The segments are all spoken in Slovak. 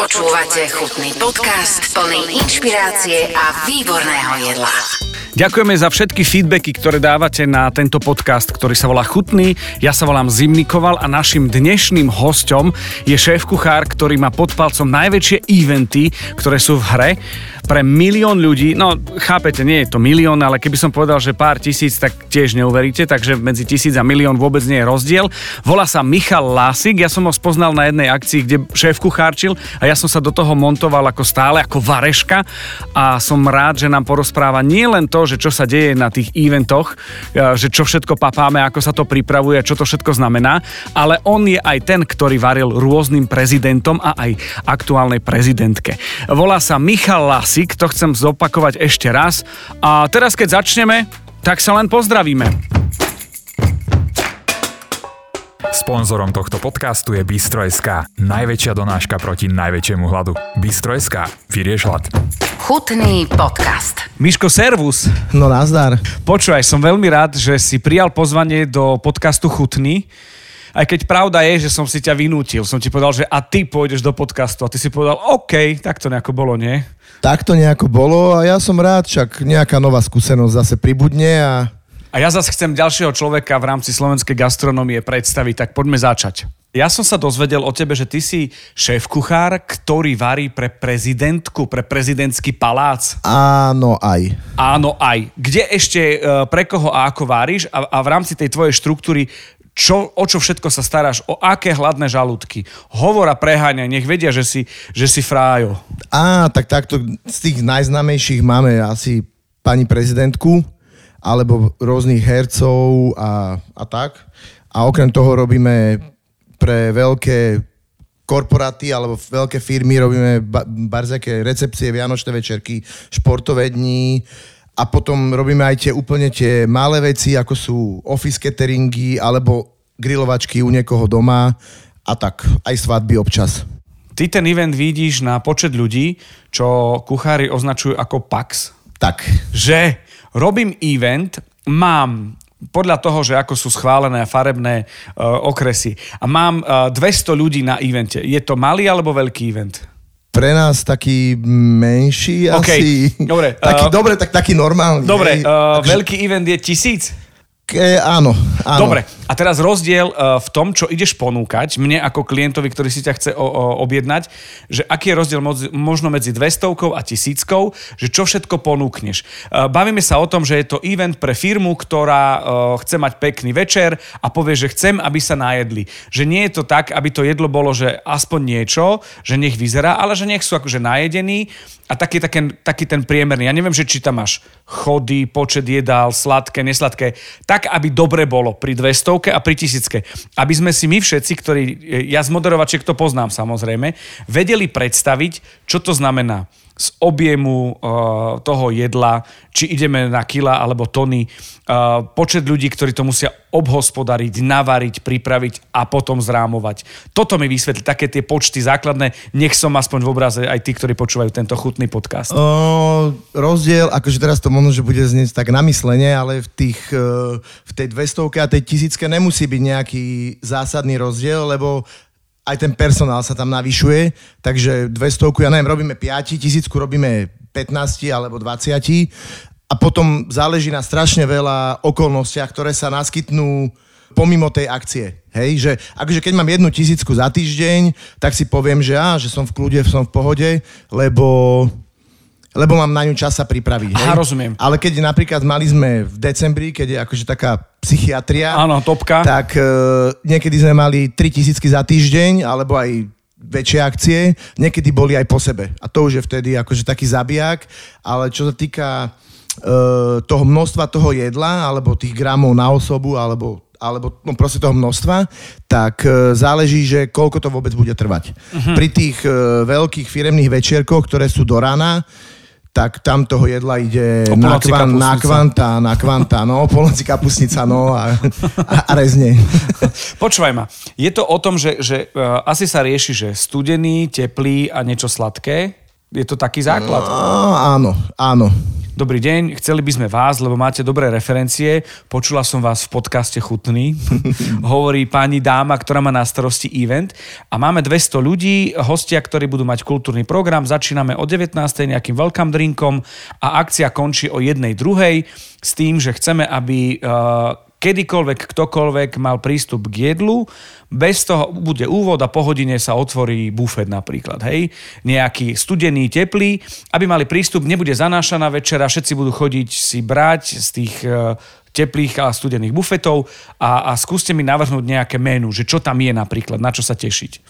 Počúvate chutný podcast plný inšpirácie a výborného jedla. Ďakujeme za všetky feedbacky, ktoré dávate na tento podcast, ktorý sa volá Chutný. Ja sa volám Zimnikoval a našim dnešným hostom je šéf-kuchár, ktorý má pod palcom najväčšie eventy, ktoré sú v hre pre milión ľudí, no chápete, nie je to milión, ale keby som povedal, že pár tisíc, tak tiež neuveríte, takže medzi tisíc a milión vôbec nie je rozdiel. Volá sa Michal Lásik, ja som ho spoznal na jednej akcii, kde šéf kuchárčil a ja som sa do toho montoval ako stále, ako vareška a som rád, že nám porozpráva nie len to, že čo sa deje na tých eventoch, e, že čo všetko papáme, ako sa to pripravuje, čo to všetko znamená, ale on je aj ten, ktorý varil rôznym prezidentom a aj aktuálnej prezidentke. Volá sa Michal Lásik Basic, to chcem zopakovať ešte raz. A teraz, keď začneme, tak sa len pozdravíme. Sponzorom tohto podcastu je Bistro.sk, najväčšia donáška proti najväčšiemu hladu. Bistro.sk, vyrieš hlad. Chutný podcast. Miško, servus. No nazdar. Počúvaj, som veľmi rád, že si prijal pozvanie do podcastu Chutný. Aj keď pravda je, že som si ťa vynútil. Som ti povedal, že a ty pôjdeš do podcastu. A ty si povedal, OK, tak to nejako bolo, nie? Tak to nejako bolo a ja som rád, však nejaká nová skúsenosť zase pribudne a... A ja zase chcem ďalšieho človeka v rámci slovenskej gastronómie predstaviť, tak poďme začať. Ja som sa dozvedel o tebe, že ty si šéf-kuchár, ktorý varí pre prezidentku, pre prezidentský palác. Áno, aj. Áno, aj. Kde ešte, e, pre koho a ako váriš a, a v rámci tej tvojej štruktúry čo, o čo všetko sa staráš, o aké hladné žalúdky. Hovor a preháňaj, nech vedia, že si, že si frájo. Á, tak takto z tých najznamejších máme asi pani prezidentku, alebo rôznych hercov a, a tak. A okrem toho robíme pre veľké korporáty alebo veľké firmy, robíme barzaké recepcie, vianočné večerky, športové dní, a potom robíme aj tie úplne tie malé veci, ako sú office cateringy alebo grilovačky u niekoho doma a tak aj svadby občas. Ty ten event vidíš na počet ľudí, čo kuchári označujú ako PAX. Tak. Že robím event, mám podľa toho, že ako sú schválené farebné uh, okresy a mám uh, e, 200 ľudí na evente. Je to malý alebo veľký event? Pre nás taký menší okay. asi. Dobre. Taký, uh, dobre, tak taký normálny. Dobre, uh, veľký event je tisíc? E, áno, áno. Dobre, a teraz rozdiel uh, v tom, čo ideš ponúkať, mne ako klientovi, ktorý si ťa chce o, o, objednať, že aký je rozdiel mo- možno medzi 200 a tisíckou, že čo všetko ponúkneš. Uh, bavíme sa o tom, že je to event pre firmu, ktorá uh, chce mať pekný večer a povie, že chcem, aby sa najedli. Že nie je to tak, aby to jedlo bolo, že aspoň niečo, že nech vyzerá, ale že nech sú akože najedení a taký, taký, taký ten priemerný. Ja neviem, že či tam máš chody, počet jedál, sladké, nesladké, tak, aby dobre bolo pri 200 a pri tisícke. Aby sme si my všetci, ktorí, ja z moderovačiek to poznám samozrejme, vedeli predstaviť, čo to znamená z objemu uh, toho jedla, či ideme na kila alebo tony, uh, počet ľudí, ktorí to musia obhospodariť, navariť, pripraviť a potom zrámovať. Toto mi vysvetlí, také tie počty základné, nech som aspoň v obraze aj tí, ktorí počúvajú tento chutný podcast. O, rozdiel, akože teraz to možno, že bude znieť tak namyslenie, ale v, tých, uh, v tej 200 a tej tisícke nemusí byť nejaký zásadný rozdiel, lebo aj ten personál sa tam navyšuje, takže 200, ja neviem, robíme 5, tisícku robíme 15 alebo 20 a potom záleží na strašne veľa okolnostiach, ktoré sa naskytnú pomimo tej akcie. Hej, že akože keď mám jednu tisícku za týždeň, tak si poviem, že á, že som v kľude, som v pohode, lebo lebo mám na ňu čas sa pripraviť. Aha, rozumiem. Ale keď napríklad mali sme v decembri, keď je akože taká psychiatria, Áno, topka. tak uh, niekedy sme mali 3000 za týždeň, alebo aj väčšie akcie, niekedy boli aj po sebe. A to už je vtedy akože taký zabijak, ale čo sa týka uh, toho množstva toho jedla, alebo tých gramov na osobu, alebo alebo no proste toho množstva, tak e, záleží, že koľko to vôbec bude trvať. Uh-huh. Pri tých e, veľkých firemných večierkoch, ktoré sú do rána, tak tam toho jedla ide na, kvan, na kvanta, na kvanta, no, polnoci kapusnica, no a, a, a rezne. Počúvaj ma, je to o tom, že, že uh, asi sa rieši, že studený, teplý a niečo sladké? Je to taký základ? No, áno, áno. Dobrý deň, chceli by sme vás, lebo máte dobré referencie. Počula som vás v podcaste Chutný. Hovorí pani dáma, ktorá má na starosti event. A máme 200 ľudí, hostia, ktorí budú mať kultúrny program. Začíname o 19. nejakým welcome drinkom a akcia končí o jednej druhej s tým, že chceme, aby uh, kedykoľvek, ktokoľvek mal prístup k jedlu, bez toho bude úvod a po hodine sa otvorí bufet napríklad, hej, nejaký studený, teplý, aby mali prístup, nebude zanášaná večera, všetci budú chodiť si brať z tých uh, teplých a studených bufetov a, a skúste mi navrhnúť nejaké menu, že čo tam je napríklad, na čo sa tešiť.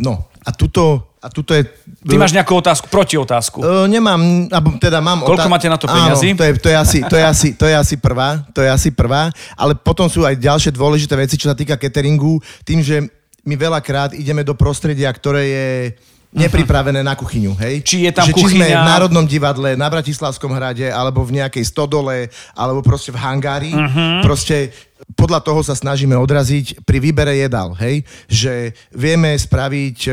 No a tuto a tuto je... Ty máš nejakú otázku, proti otázku. Uh, nemám, alebo teda mám... Koľko máte na to peniazy? Áno, to je, to, je asi, to, je asi, to je asi prvá, to je asi prvá, ale potom sú aj ďalšie dôležité veci, čo sa týka cateringu, tým, že my veľakrát ideme do prostredia, ktoré je nepripravené na kuchyňu, hej? Či je tam že, kuchyňa... Či sme v Národnom divadle, na Bratislavskom hrade, alebo v nejakej stodole, alebo proste v hangári. Uh-huh. Proste podľa toho sa snažíme odraziť pri výbere jedal, hej? Že vieme spraviť e,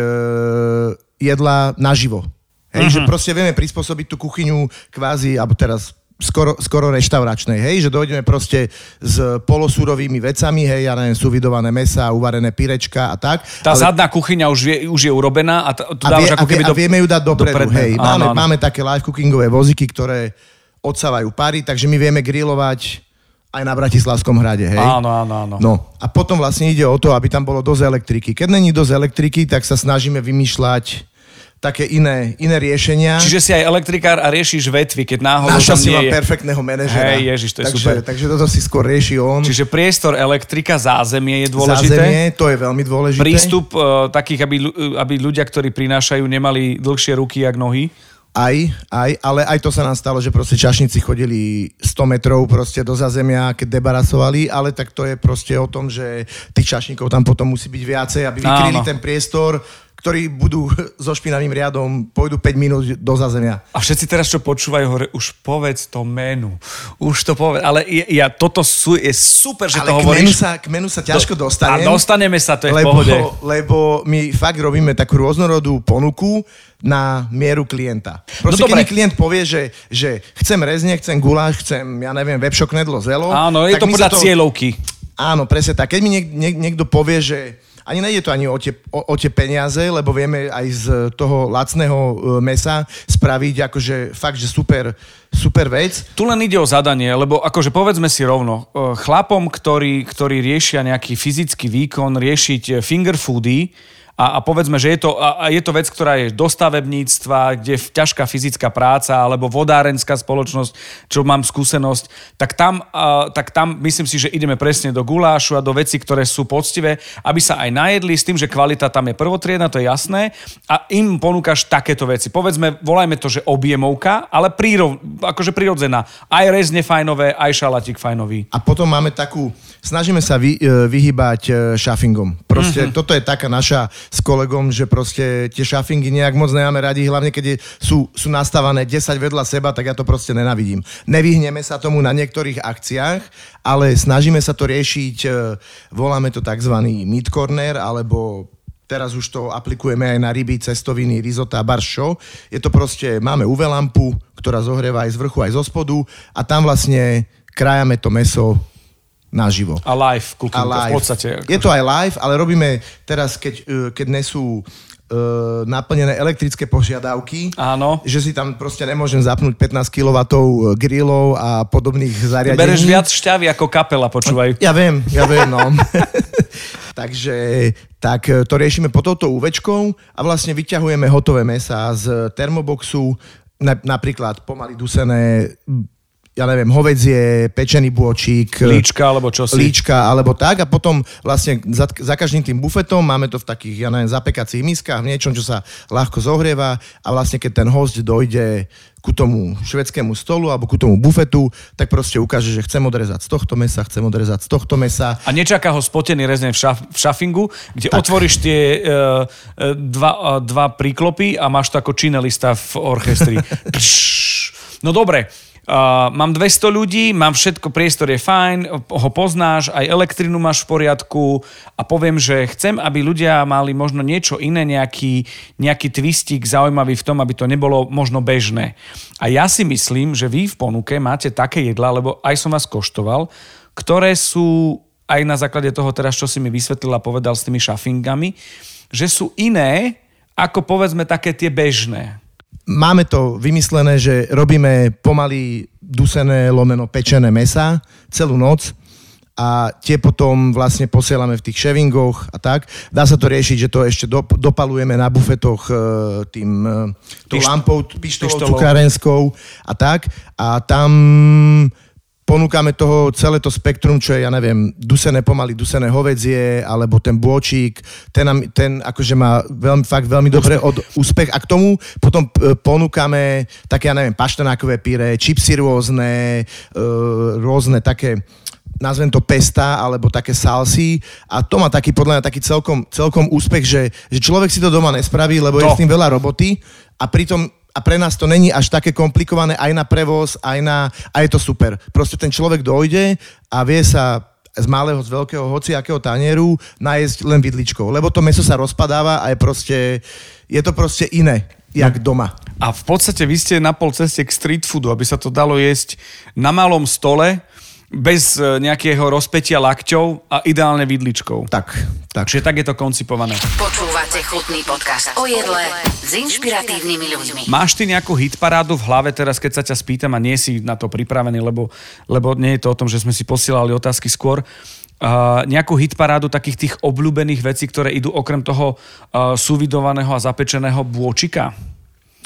jedla naživo. Hej? Uh-huh. Že proste vieme prispôsobiť tú kuchyňu kvázi, alebo teraz skoro, skoro reštauračnej, hej, že dojdeme proste s polosúrovými vecami, hej, ja neviem, súvidované mesa, uvarené pirečka a tak. Tá ale... zadná kuchyňa už, vie, už je urobená a t- tu dávaš ako keby a, do... a vieme ju dať dopredu, dopredu. hej. Áno, máme, áno. máme také live cookingové voziky, ktoré odsávajú pary, takže my vieme grilovať aj na Bratislavskom hrade, hej? Áno, áno, áno. No a potom vlastne ide o to, aby tam bolo dosť elektriky. Keď není dosť elektriky, tak sa snažíme vymýšľať také iné, iné riešenia. Čiže si aj elektrikár a riešiš vetvy, keď náhodou Našťastie nie mám je. perfektného manažera. Hej, ježiš, to je takže, super. Takže toto si skôr rieši on. Čiže priestor elektrika, zázemie je dôležité. Zázemie, to je veľmi dôležité. Prístup uh, takých, aby, ľu- aby ľudia, ktorí prinášajú, nemali dlhšie ruky jak nohy. Aj, aj, ale aj to sa nám stalo, že proste čašníci chodili 100 metrov proste do zázemia, keď debarasovali, ale tak to je proste o tom, že tých čašníkov tam potom musí byť viacej, aby vykryli Áno. ten priestor, ktorí budú so špinavým riadom, pôjdu 5 minút do zázemia. A všetci teraz, čo počúvajú, hore, už povedz to menu. Už to povedz. Ale ja, toto sú, je super, že ale to k menu, hovoríš. sa, k menu sa ťažko Do- dostanem. A dostaneme sa, to je lebo, v pohode. lebo my fakt robíme takú rôznorodú ponuku na mieru klienta. Proste No keď mi klient povie, že, že chcem rezne, chcem guláš, chcem, ja neviem, webshop knedlo, zelo. Áno, je to podľa sa cieľovky. Áno, presne tak. Keď mi niek, niek, niekto povie, že ani nejde to ani o tie, o, o tie peniaze, lebo vieme aj z toho lacného e, mesa spraviť akože fakt, že super, super vec. Tu len ide o zadanie, lebo akože povedzme si rovno, e, chlapom, ktorí, riešia nejaký fyzický výkon, riešiť e, finger foody, a, a povedzme, že je to, a, a je to vec, ktorá je do stavebníctva, kde je ťažká fyzická práca, alebo vodárenská spoločnosť, čo mám skúsenosť, tak tam, a, tak tam myslím si, že ideme presne do gulášu a do veci, ktoré sú poctivé, aby sa aj najedli s tým, že kvalita tam je prvotriedna, to je jasné, a im ponúkaš takéto veci. Povedzme, volajme to, že objemovka, ale prírov, akože prirodzená. Aj rezne fajnové, aj šalatík fajnový. A potom máme takú, snažíme sa vy, e, vyhybať e, šafingom. Proste mm-hmm. toto je taká naša s kolegom, že proste tie šafingy nejak moc nemáme radi, hlavne keď je, sú, sú nastávané 10 vedľa seba, tak ja to proste nenavidím. Nevyhneme sa tomu na niektorých akciách, ale snažíme sa to riešiť, e, voláme to tzv. meat corner, alebo Teraz už to aplikujeme aj na ryby, cestoviny, risotá, baršo. Je to proste, máme UV lampu, ktorá zohrieva aj z vrchu, aj zo spodu a tam vlastne krájame to meso naživo. A live cooking, A live. v podstate. Je to aj live, ale robíme teraz, keď, eh, keď nesú eh, naplnené elektrické požiadavky, Áno. že si tam proste nemôžem zapnúť 15 kW grillov a podobných zariadení. Bereš viac šťavy ako kapela, počúvaj. Ja viem, ja viem, no. Takže tak e, to riešime pod touto úvečkou a vlastne vyťahujeme hotové mesa z termoboxu, na, napríklad pomaly dusené, ja neviem, hovedzie, pečený bôčik, Líčka, alebo čo si. líčka, alebo tak. A potom vlastne za, za každým tým bufetom máme to v takých, ja neviem, zapekacích miskách, v niečom, čo sa ľahko zohrieva a vlastne keď ten host dojde ku tomu švedskému stolu alebo ku tomu bufetu, tak proste ukáže, že chcem odrezať z tohto mesa, chcem odrezať z tohto mesa. A nečaká ho spotený rezne v, šaf, v šafingu, kde tak. otvoríš tie uh, dva, dva príklopy a máš to ako činelista v orchestri. No dobre, Uh, mám 200 ľudí, mám všetko, priestor je fajn, ho poznáš, aj elektrinu máš v poriadku a poviem, že chcem, aby ľudia mali možno niečo iné, nejaký, nejaký twistík zaujímavý v tom, aby to nebolo možno bežné. A ja si myslím, že vy v ponuke máte také jedla, lebo aj som vás koštoval, ktoré sú aj na základe toho teraz, čo si mi vysvetlil a povedal s tými šafingami, že sú iné ako povedzme také tie bežné máme to vymyslené, že robíme pomaly dusené lomeno pečené mesa celú noc a tie potom vlastne posielame v tých ševingoch a tak. Dá sa to riešiť, že to ešte dopalujeme na bufetoch e, tým e, tou Pišt- lampou, pištolou, cukárenskou a tak. A tam ponúkame toho celé to spektrum, čo je, ja neviem, dusené pomaly, dusené hovedzie, alebo ten bôčik, ten, ten akože má veľmi, fakt veľmi dobre od úspech. A k tomu potom e, ponúkame také, ja neviem, paštenákové píre, čipsy rôzne, e, rôzne také nazvem to pesta, alebo také salsy a to má taký podľa mňa taký celkom, celkom úspech, že, že človek si to doma nespraví, lebo to. je s tým veľa roboty a pritom a pre nás to není až také komplikované aj na prevoz, aj na... A je to super. Proste ten človek dojde a vie sa z malého, z veľkého, hociakého tanieru nájsť len vidličkou. Lebo to meso sa rozpadáva a je proste... Je to proste iné, jak no. doma. A v podstate vy ste na pol ceste k street foodu, aby sa to dalo jesť na malom stole, bez e, nejakého rozpetia lakťov a ideálne vidličkou. Tak, tak. Čiže tak je to koncipované. Počúvate chutný podcast o jedle s inšpiratívnymi ľuďmi. Máš ty nejakú hitparádu v hlave teraz, keď sa ťa spýtam a nie si na to pripravený, lebo, lebo nie je to o tom, že sme si posielali otázky skôr. Uh, nejakú hitparádu takých tých obľúbených vecí, ktoré idú okrem toho uh, suvidovaného a zapečeného bôčika?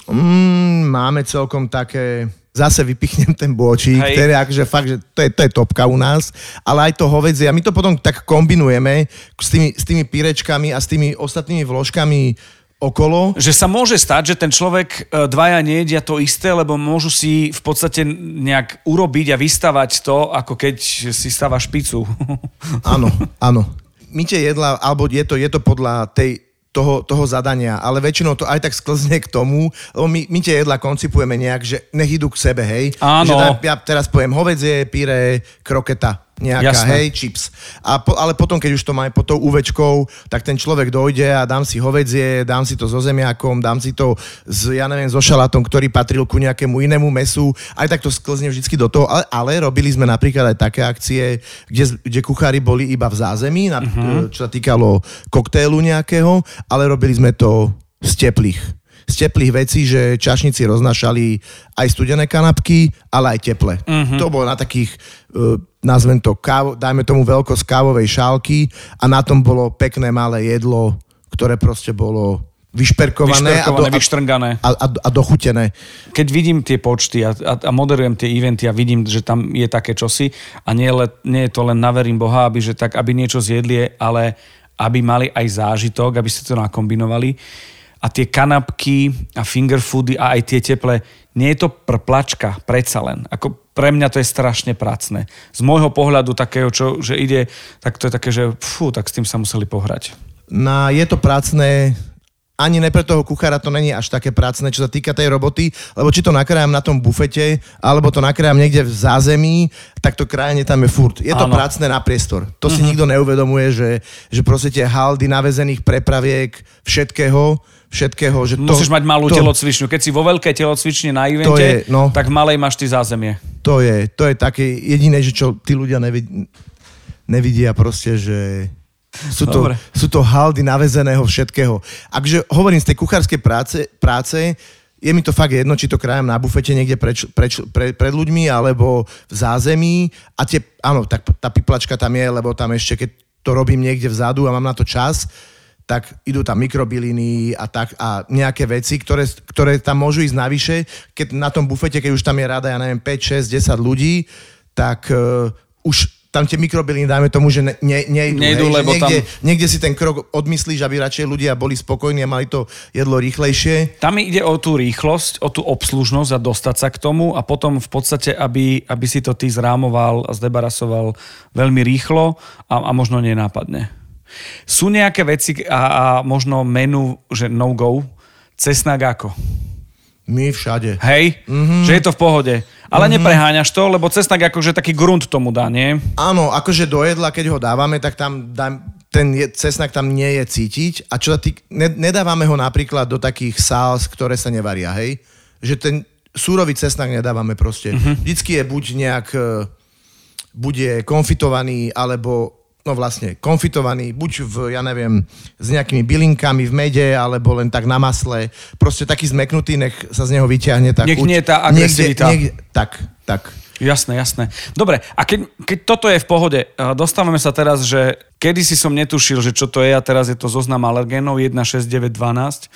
Mm, máme celkom také zase vypichnem ten Hej. ktorý akože fakt, že to je, to je topka u nás, ale aj to hovedzie a my to potom tak kombinujeme s tými, s tými pírečkami a s tými ostatnými vložkami okolo. Že sa môže stať, že ten človek e, dvaja nejedia to isté, lebo môžu si v podstate nejak urobiť a vystavať to, ako keď si stáva špicu. Áno, áno. My tie jedla, alebo je to, je to podľa tej toho, toho zadania, ale väčšinou to aj tak sklzne k tomu, lebo my, my tie jedla koncipujeme nejak, že nech idú k sebe, hej. Áno. Že ja teraz poviem hovedzie, píre, kroketa nejaká, Jasné. hej, chips. A po, ale potom, keď už to máme pod tou uvečkou, tak ten človek dojde a dám si hovedzie, dám si to so zemiakom, dám si to s, ja neviem, so šalátom, ktorý patril ku nejakému inému mesu. Aj tak to sklzne vždy do toho. Ale, ale robili sme napríklad aj také akcie, kde, kde kuchári boli iba v zázemí, na, uh-huh. čo sa týkalo koktejlu nejakého, ale robili sme to z teplých z teplých vecí, že čašníci roznašali aj studené kanapky, ale aj teple. Uh-huh. To bolo na takých, uh, nazvem to, kávo, dajme tomu veľkosť kávovej šálky a na tom bolo pekné malé jedlo, ktoré proste bolo vyšperkované, vyšperkované a, do, vyštrngané. A, a, a dochutené. Keď vidím tie počty a, a, a moderujem tie eventy a vidím, že tam je také čosi a nie, le, nie je to len naverím Boha, aby, že tak, aby niečo zjedli, ale aby mali aj zážitok, aby ste to nakombinovali, a tie kanapky a finger foody a aj tie teple, nie je to prplačka, predsa len. Ako pre mňa to je strašne pracné. Z môjho pohľadu takého, čo, že ide, tak to je také, že fú, tak s tým sa museli pohrať. No, je to pracné, ani ne pre toho kuchára to není až také pracné, čo sa týka tej roboty, lebo či to nakrájam na tom bufete, alebo to nakrájam niekde v zázemí, tak to krajanie tam je furt. Je to ano. pracné na priestor. To si mm-hmm. nikto neuvedomuje, že, že proste tie haldy navezených prepraviek, všetkého, všetkého. Že to, Musíš mať malú to, telocvičňu. Keď si vo veľkej telocvični na evente, je, no, tak v malej máš ty zázemie. To je, to je také jediné, že čo tí ľudia nevidia, nevidia proste, že sú to, sú to haldy navezeného všetkého. Akže hovorím z tej kuchárskej práce, práce je mi to fakt jedno, či to krajem na bufete niekde preč, preč, pre, pred ľuďmi, alebo v zázemí. A tie, áno, tak tá piplačka tam je, lebo tam ešte, keď to robím niekde vzadu a mám na to čas, tak idú tam mikrobyliny a, tak, a nejaké veci, ktoré, ktoré tam môžu ísť navyše. Keď na tom bufete, keď už tam je rada, ja neviem, 5, 6, 10 ľudí, tak uh, už tam tie mikrobyliny, dajme tomu, že ne, ne, nejdu. nejdu hej, lebo niekde, tam... niekde si ten krok odmyslíš, aby radšej ľudia boli spokojní a mali to jedlo rýchlejšie. Tam ide o tú rýchlosť, o tú obslužnosť a dostať sa k tomu a potom v podstate, aby, aby si to ty zrámoval a zdebarasoval veľmi rýchlo a, a možno nenápadne. Sú nejaké veci a, a možno menu, že no go, cesnak ako? My všade. Hej? Mm-hmm. Že je to v pohode. Ale mm-hmm. nepreháňaš to, lebo cesnak akože taký grunt tomu dá, nie? Áno, akože do jedla, keď ho dávame, tak tam dám, ten je, cesnak tam nie je cítiť. A čo tý, ne, nedávame ho napríklad do takých sáls, ktoré sa nevaria, hej? Že ten súrový cesnak nedávame proste. Mm-hmm. Vždycky je buď nejak, e, bude konfitovaný, alebo no vlastne konfitovaný, buď v, ja neviem, s nejakými bylinkami v mede, alebo len tak na masle. Proste taký zmeknutý, nech sa z neho vyťahne tá Nech nie je tá agresivita. Niekde, niekde, tak, tak. Jasné, jasné. Dobre, a keď, keď toto je v pohode, eh, dostávame sa teraz, že kedy si som netušil, že čo to je a teraz je to zoznam alergénov 16912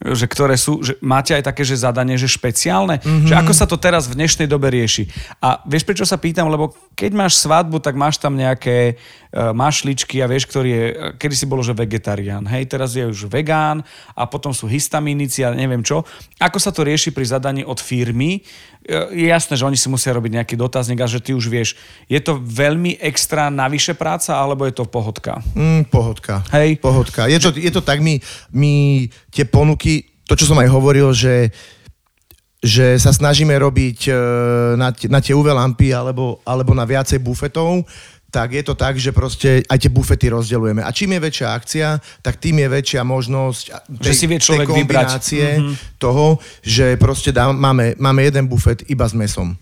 že ktoré sú, že máte aj také, že zadanie, že špeciálne, mm-hmm. že ako sa to teraz v dnešnej dobe rieši. A vieš, prečo sa pýtam, lebo keď máš svadbu, tak máš tam nejaké uh, mašličky a vieš, ktorý je, e, kedy si bolo, že vegetarián, hej, teraz je už vegán a potom sú histaminici a neviem čo. Ako sa to rieši pri zadaní od firmy? Je jasné, že oni si musia robiť nejaký dotazník a že ty už vieš, je to veľmi extra navyše práca, alebo je to pohodka? Mm, pohodka. Hej. Pohodka. Je to, je to tak, my, my tie ponuky to, čo som aj hovoril, že že sa snažíme robiť e, na, na tie UV lampy alebo, alebo na viacej bufetov, tak je to tak, že proste aj tie bufety rozdeľujeme. A čím je väčšia akcia, tak tým je väčšia možnosť tej, že si vie človek tej kombinácie vybrať. toho, že proste dá, máme, máme jeden bufet iba s mesom.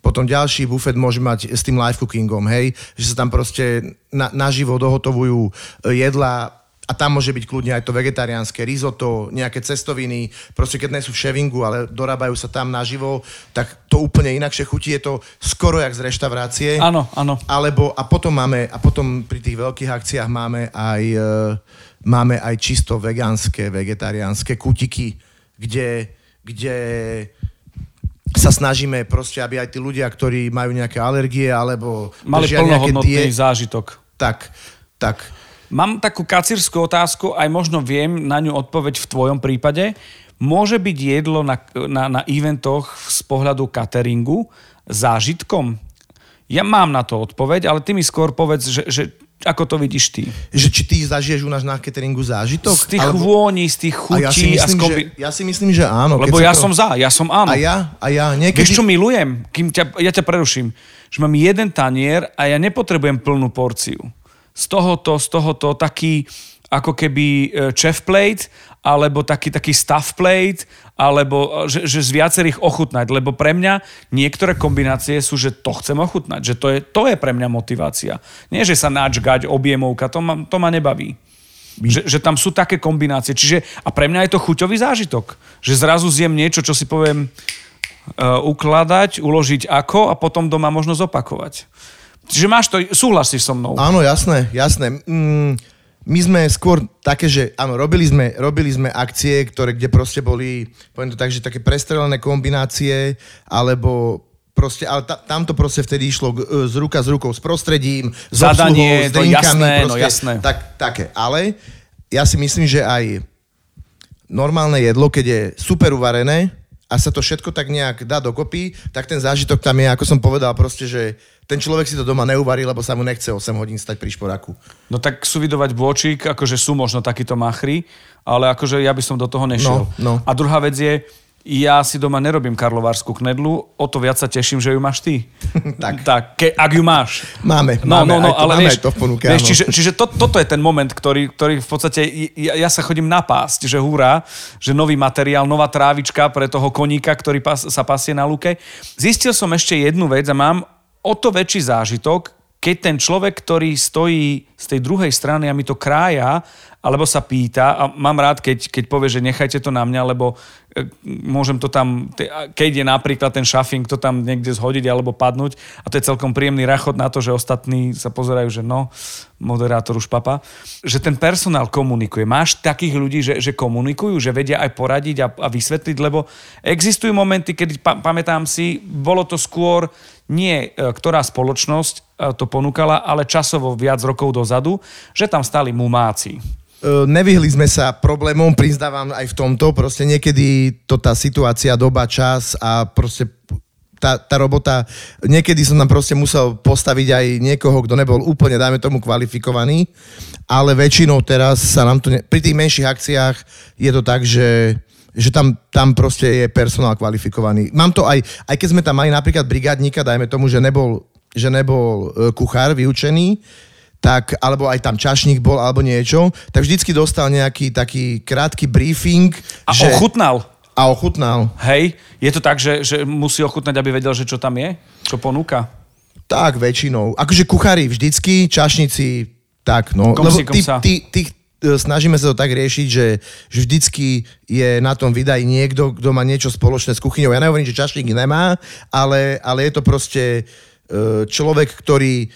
Potom ďalší bufet môže mať s tým live cookingom, hej, že sa tam proste na, naživo dohotovujú jedla a tam môže byť kľudne aj to vegetariánske risotto, nejaké cestoviny, proste keď nie sú v ševingu, ale dorábajú sa tam naživo, tak to úplne inakšie chutí, je to skoro jak z reštaurácie. Áno, áno. Alebo, a potom máme, a potom pri tých veľkých akciách máme aj, e, máme aj čisto vegánske, vegetariánske kutiky, kde, kde sa snažíme proste, aby aj tí ľudia, ktorí majú nejaké alergie, alebo mali plnohodnotný tie, zážitok. Tak, tak Mám takú kacírskú otázku, aj možno viem na ňu odpoveď v tvojom prípade. Môže byť jedlo na, na, na eventoch z pohľadu cateringu zážitkom? Ja mám na to odpoveď, ale ty mi skôr povedz, že, že ako to vidíš ty? Že či ty zažiješ u nás na cateringu zážitok? Z tých alebo... vôní, z tých chutí. A ja si myslím, a skombi... že, ja si myslím že áno. Lebo ja to... som za, ja som áno. A ja, a ja niekedy... Vieš, čo milujem? Kým ťa, ja ťa preruším. Že mám jeden tanier a ja nepotrebujem plnú porciu z tohoto, z tohoto taký ako keby e, chef plate, alebo taký, taký staff plate, alebo e, že, že z viacerých ochutnať. Lebo pre mňa niektoré kombinácie sú, že to chcem ochutnať. Že to je, to je pre mňa motivácia. Nie, že sa načgať objemovka, to ma, to ma nebaví. Že, že tam sú také kombinácie. Čiže, a pre mňa je to chuťový zážitok. Že zrazu zjem niečo, čo si poviem uh, ukladať, uložiť ako a potom doma možno zopakovať. Čiže máš to, súhlasíš so mnou. Áno, jasné, jasné. Mm, my sme skôr také, že áno, robili sme, robili sme akcie, ktoré, kde proste boli, poviem to tak, že také prestrelené kombinácie, alebo proste, ale ta, tam to proste vtedy išlo z ruka s rukou s prostredím, s Zadanie, obsluhou, s drinkami, jasné, proste, no jasné. Tak, také, ale ja si myslím, že aj normálne jedlo, keď je super uvarené a sa to všetko tak nejak dá dokopy, tak ten zážitok tam je, ako som povedal, proste, že ten človek si to doma neuvarí, lebo sa mu nechce 8 hodín stať pri šporáku. No tak sú vydovať bôčik, akože sú možno takíto machry, ale akože ja by som do toho nešiel. No, no. A druhá vec je, ja si doma nerobím karlovárskú knedlu, o to viac sa teším, že ju máš ty. tak. tak ke, ak ju máš. Máme, no, máme, no, no, aj to, ale máme vieš, aj to v ponuke, vieš, áno. čiže, čiže to, toto je ten moment, ktorý, ktorý v podstate, ja, ja sa chodím napásť, že hurá, že nový materiál, nová trávička pre toho koníka, ktorý pas, sa pasie na luke. Zistil som ešte jednu vec a mám o to väčší zážitok, keď ten človek, ktorý stojí z tej druhej strany a mi to krája, alebo sa pýta, a mám rád, keď, keď povie, že nechajte to na mňa, lebo e, môžem to tam, keď je napríklad ten šafing, to tam niekde zhodiť alebo padnúť a to je celkom príjemný rachot na to, že ostatní sa pozerajú, že no, moderátor už papa, že ten personál komunikuje. Máš takých ľudí, že, že komunikujú, že vedia aj poradiť a, a vysvetliť, lebo existujú momenty, kedy, pa, pamätám si, bolo to skôr nie e, ktorá spoločnosť to ponúkala, ale časovo viac rokov dozadu, že tam stali mumáci. E, nevyhli sme sa problémom, priznávam aj v tomto, proste niekedy to tá situácia, doba, čas a proste tá, tá robota, niekedy som tam proste musel postaviť aj niekoho, kto nebol úplne, dajme tomu, kvalifikovaný, ale väčšinou teraz sa nám to, ne, pri tých menších akciách je to tak, že že tam, tam proste je personál kvalifikovaný. Mám to aj, aj keď sme tam mali napríklad brigádnika, dajme tomu, že nebol, že nebol e, kuchár vyučený, tak, alebo aj tam čašník bol, alebo niečo, tak vždycky dostal nejaký taký krátky briefing. A že, ochutnal. A ochutnal. Hej, je to tak, že, že musí ochutnať, aby vedel, že čo tam je? Čo ponúka? Tak, väčšinou. Akože kuchári vždycky, čašníci tak, no. Kom Lebo si, kom ty, sa. ty, ty, e, snažíme sa to tak riešiť, že, že vždycky je na tom vydaj niekto, kto má niečo spoločné s kuchyňou. Ja nehovorím, že čašník nemá, ale, ale je to proste človek, ktorý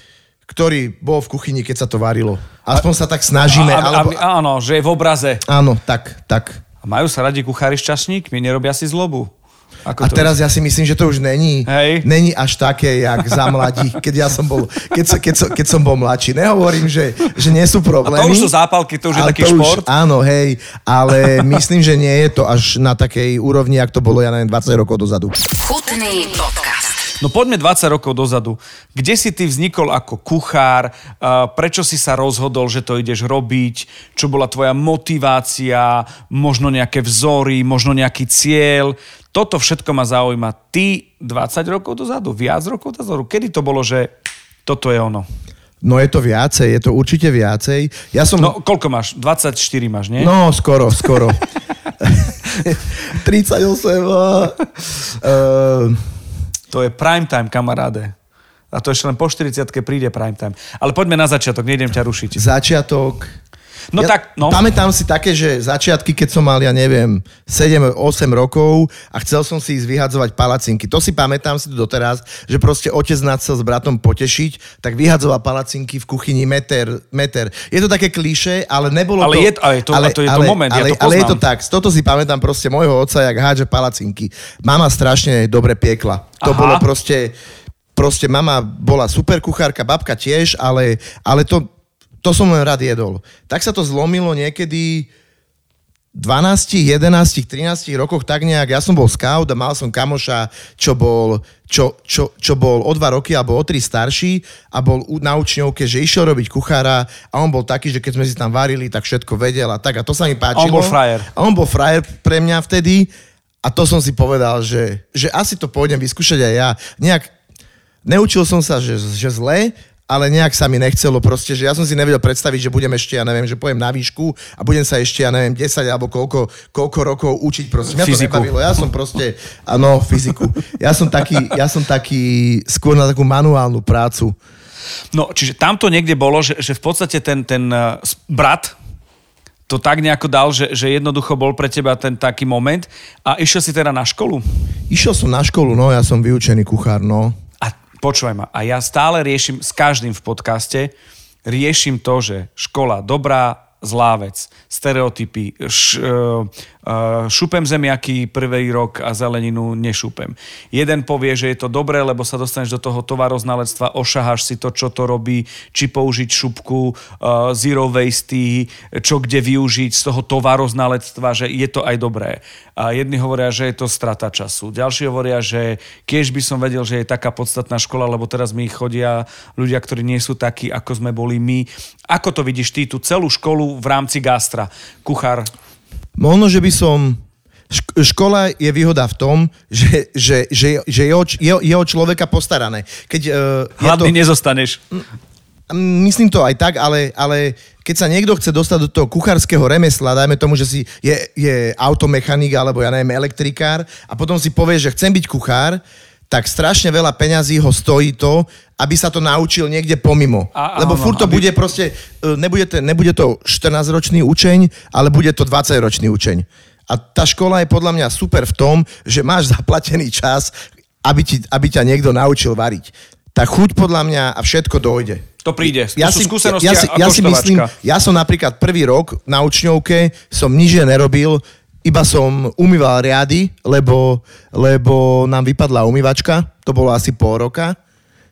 ktorý bol v kuchyni, keď sa to varilo. Aspoň sa tak snažíme. A, alebo, a, áno, že je v obraze. áno, tak, tak. A majú sa radi kuchári s čašníkmi, nerobia si zlobu. Ako A to teraz ja si myslím, že to už není, Hej. není až také, jak za mladí, keď ja som bol, keď, som- keď, som, keď som bol mladší. Nehovorím, že, že nie sú A problémy. to už sú zápalky, to už je taký to šport. áno, hej, ale myslím, že nie je to až na takej úrovni, jak to bolo, ja neviem, 20 rokov dozadu. Chutný podcast. No poďme 20 rokov dozadu. Kde si ty vznikol ako kuchár? Prečo si sa rozhodol, že to ideš robiť? Čo bola tvoja motivácia? Možno nejaké vzory? Možno nejaký cieľ? Toto všetko ma zaujíma. Ty 20 rokov dozadu? Viac rokov dozadu? Kedy to bolo, že toto je ono? No je to viacej, je to určite viacej. Ja som... No, koľko máš? 24 máš, nie? No, skoro, skoro. 38. Uh, To je prime time, kamaráde. A to ešte len po 40 príde prime time. Ale poďme na začiatok, nejdem ťa rušiť. začiatok. No tak, no. Pamätám si také, že začiatky, keď som mal, ja neviem, 7-8 rokov a chcel som si ísť vyhadzovať palacinky. To si pamätám si tu doteraz, že proste otec nás chcel s bratom potešiť, tak vyhadzoval palacinky v kuchyni meter, meter. Je to také kliše, ale nebolo Ale to... je to- ale to- a to je to moment, ja ale, to ale je to tak, toto si pamätám proste môjho otca, jak hádže palacinky. Mama strašne dobre piekla. To Aha. bolo proste proste mama bola super kuchárka, babka tiež, ale, ale to, to som len rád jedol. Tak sa to zlomilo niekedy 12, 11, 13 rokoch tak nejak, ja som bol scout a mal som kamoša, čo bol, čo, čo, čo bol o dva roky alebo o tri starší a bol na učňovke, že išiel robiť kuchára a on bol taký, že keď sme si tam varili, tak všetko vedel a tak a to sa mi páčilo. bol frajer. A on bol frajer pre mňa vtedy a to som si povedal, že, že asi to pôjdem vyskúšať aj ja. Nejak, neučil som sa, že, že zle, ale nejak sa mi nechcelo proste, že ja som si nevedel predstaviť, že budem ešte, ja neviem, že pojem na výšku a budem sa ešte, ja neviem, 10 alebo koľko, koľko rokov učiť proste. Mňa Fyziku. to nebavilo, ja som proste, áno, fyziku. Ja som taký, ja som taký skôr na takú manuálnu prácu. No, čiže tamto niekde bolo, že, že v podstate ten, ten s- brat to tak nejako dal, že, že jednoducho bol pre teba ten taký moment a išiel si teda na školu. Išiel som na školu, no, ja som vyučený kuchár, no. Počúvaj ma, a ja stále riešim, s každým v podcaste, riešim to, že škola dobrá, zlá vec, stereotypy, š, šupem zemiaky prvý rok a zeleninu nešupem. Jeden povie, že je to dobré, lebo sa dostaneš do toho tovaroznalectva, ošaháš si to, čo to robí, či použiť šupku, uh, zero waste, čo kde využiť z toho tovaroznalectva, že je to aj dobré. A jedni hovoria, že je to strata času. Ďalší hovoria, že keď by som vedel, že je taká podstatná škola, lebo teraz mi chodia ľudia, ktorí nie sú takí, ako sme boli my. Ako to vidíš ty, tú celú školu v rámci gastra? Kuchár, Možno, že by som... šk- Škola je výhoda v tom, že, že, že, že je, o, je, je o človeka postarané. Keď, uh, hladný nezostaneš. Mm, Myslím to aj tak, ale, ale keď sa niekto chce dostať do toho kuchárskeho remesla, dajme tomu, že si je, je automechanik alebo ja neviem, elektrikár a potom si povie, že chcem byť kuchár, tak strašne veľa peňazí ho stojí to, aby sa to naučil niekde pomimo. A- Lebo áno, furt to aby- bude proste, e, nebude to, nebude to 14-ročný učeň, ale bude to 20-ročný učeň. A tá škola je podľa mňa super v tom, že máš zaplatený čas, aby, ti, aby ťa niekto naučil variť. Tá chuť podľa mňa a všetko dojde. To príde. To sú skúsenosti ja, si, ja si myslím, ja som napríklad prvý rok na učňovke som nič nerobil, iba som umýval riady, lebo, lebo nám vypadla umývačka, to bolo asi pol roka.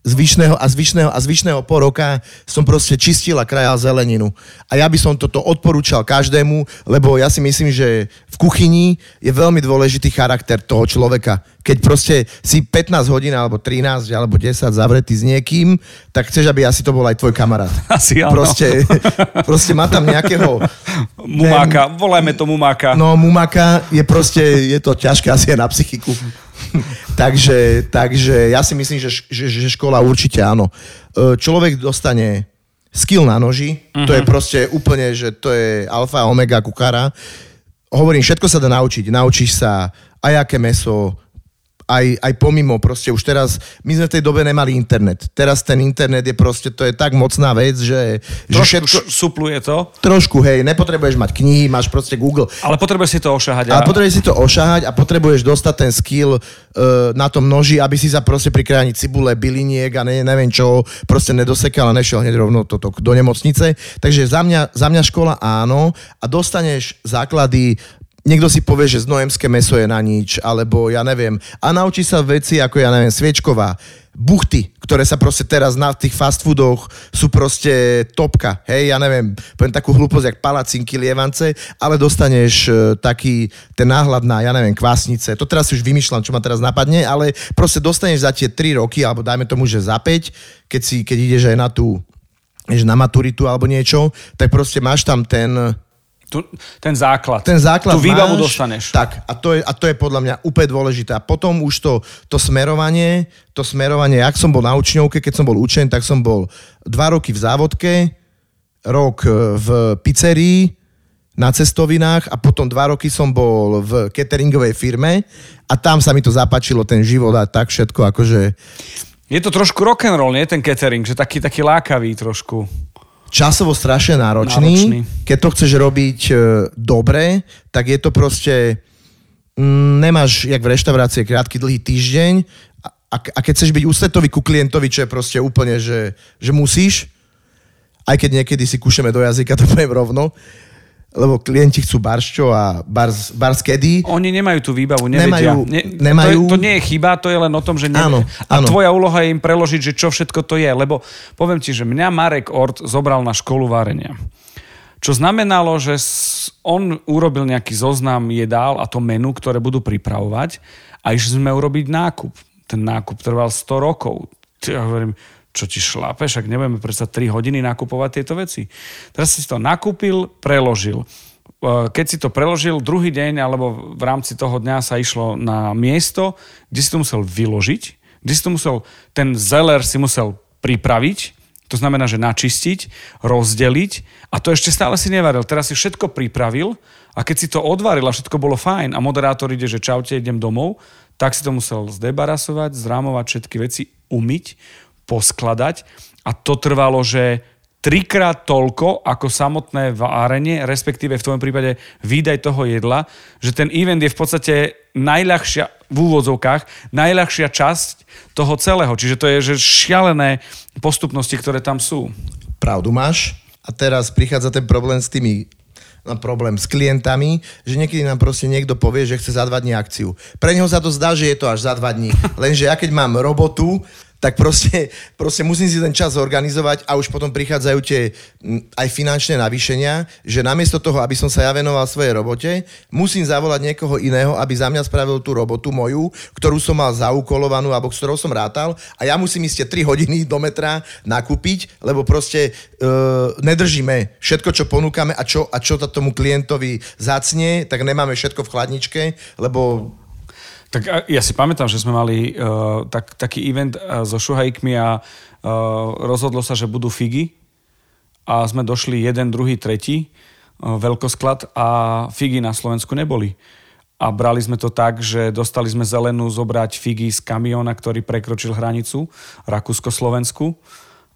Zvyšného a zvyšného a zvyšného po roka som proste čistil a krajal zeleninu. A ja by som toto odporúčal každému, lebo ja si myslím, že v kuchyni je veľmi dôležitý charakter toho človeka. Keď proste si 15 hodín alebo 13 alebo 10 zavretý s niekým, tak chceš, aby asi to bol aj tvoj kamarát. Asi áno. Proste, proste má tam nejakého... Mumáka, volajme to mumáka. No, mumaka je proste, je to ťažké asi aj na psychiku. takže, takže ja si myslím, že, že, že škola určite áno. E, Človek dostane skill na noži, uh-huh. to je proste úplne, že to je alfa omega kuchára. Hovorím, všetko sa dá naučiť. Naučíš sa aj aké meso, aj, aj pomimo, proste už teraz, my sme v tej dobe nemali internet. Teraz ten internet je proste, to je tak mocná vec, že... Trošku že všetko, supluje to. Trošku, hej, nepotrebuješ mať knihy, máš proste Google. Ale potrebuješ si to ošahať. Ale potrebuješ si to ošahať a potrebuješ dostať ten skill uh, na tom noži, aby si sa proste pri kráni cibule, byliniek a ne, neviem čo, proste nedosekal a nešiel hneď rovno toto do nemocnice. Takže za mňa, za mňa škola áno a dostaneš základy niekto si povie, že znojemské meso je na nič, alebo ja neviem. A naučí sa veci ako, ja neviem, sviečková, buchty, ktoré sa proste teraz na tých fast foodoch sú proste topka. Hej, ja neviem, poviem takú hlúposť, jak palacinky, lievance, ale dostaneš uh, taký ten náhľad na, ja neviem, kvásnice. To teraz si už vymýšľam, čo ma teraz napadne, ale proste dostaneš za tie 3 roky, alebo dajme tomu, že za 5, keď, si, keď ideš aj na tú na maturitu alebo niečo, tak proste máš tam ten, tu, ten základ. Ten základ Tú výbavu máš, dostaneš. Tak, a to, je, a to je podľa mňa úplne dôležité. A potom už to, to smerovanie, to smerovanie, ak som bol na učňovke, keď som bol učený, tak som bol dva roky v závodke, rok e, v pizzerii, na cestovinách a potom dva roky som bol v cateringovej firme a tam sa mi to zapáčilo, ten život a tak všetko, akože... Je to trošku rock'n'roll, nie ten catering, že taký, taký lákavý trošku časovo strašne náročný. náročný. Keď to chceš robiť e, dobre, tak je to proste... Mm, nemáš, jak v reštaurácii, krátky, dlhý týždeň a, a keď chceš byť ústretový ku klientovi, čo je proste úplne, že, že musíš, aj keď niekedy si kúšeme do jazyka, to poviem rovno, lebo klienti chcú barščo a bars, bars kedy. Oni nemajú tú výbavu, nevedia. Nemajú, ne, nemajú. To, to nie je chyba, to je len o tom, že nevie. Áno, A áno. tvoja úloha je im preložiť, že čo všetko to je. Lebo poviem ti, že mňa Marek Ort zobral na školu varenia. Čo znamenalo, že on urobil nejaký zoznam jedál a to menu, ktoré budú pripravovať a išli sme urobiť nákup. Ten nákup trval 100 rokov. Ja hovorím, čo ti šlape, však nebudeme predsa 3 hodiny nakupovať tieto veci. Teraz si to nakúpil, preložil. E, keď si to preložil, druhý deň alebo v rámci toho dňa sa išlo na miesto, kde si to musel vyložiť, kde si to musel, ten zeler si musel pripraviť, to znamená, že načistiť, rozdeliť a to ešte stále si nevaril. Teraz si všetko pripravil a keď si to odvaril a všetko bolo fajn a moderátor ide, že čaute, idem domov, tak si to musel zdebarasovať, zrámovať všetky veci, umyť, poskladať a to trvalo, že trikrát toľko ako samotné várenie, respektíve v tvojom prípade výdaj toho jedla, že ten event je v podstate najľahšia, v úvodzovkách, najľahšia časť toho celého. Čiže to je že šialené postupnosti, ktoré tam sú. Pravdu máš. A teraz prichádza ten problém s tými no, problém s klientami, že niekedy nám proste niekto povie, že chce za dva dní akciu. Pre neho sa to zdá, že je to až za dva dní. Lenže ja keď mám robotu, tak proste, proste musím si ten čas zorganizovať a už potom prichádzajú tie aj finančné navýšenia, že namiesto toho, aby som sa ja venoval svojej robote, musím zavolať niekoho iného, aby za mňa spravil tú robotu moju, ktorú som mal zaúkolovanú alebo s ktorou som rátal. A ja musím ísť 3 hodiny do metra nakúpiť, lebo proste uh, nedržíme všetko, čo ponúkame a čo, a čo tomu klientovi zacnie, tak nemáme všetko v chladničke, lebo tak ja si pamätám, že sme mali uh, tak, taký event uh, so šuhajkmi a uh, rozhodlo sa, že budú figy a sme došli jeden, druhý, tretí uh, veľkosklad a figy na Slovensku neboli. A brali sme to tak, že dostali sme zelenú zobrať figy z kamiona, ktorý prekročil hranicu Rakúsko-Slovensku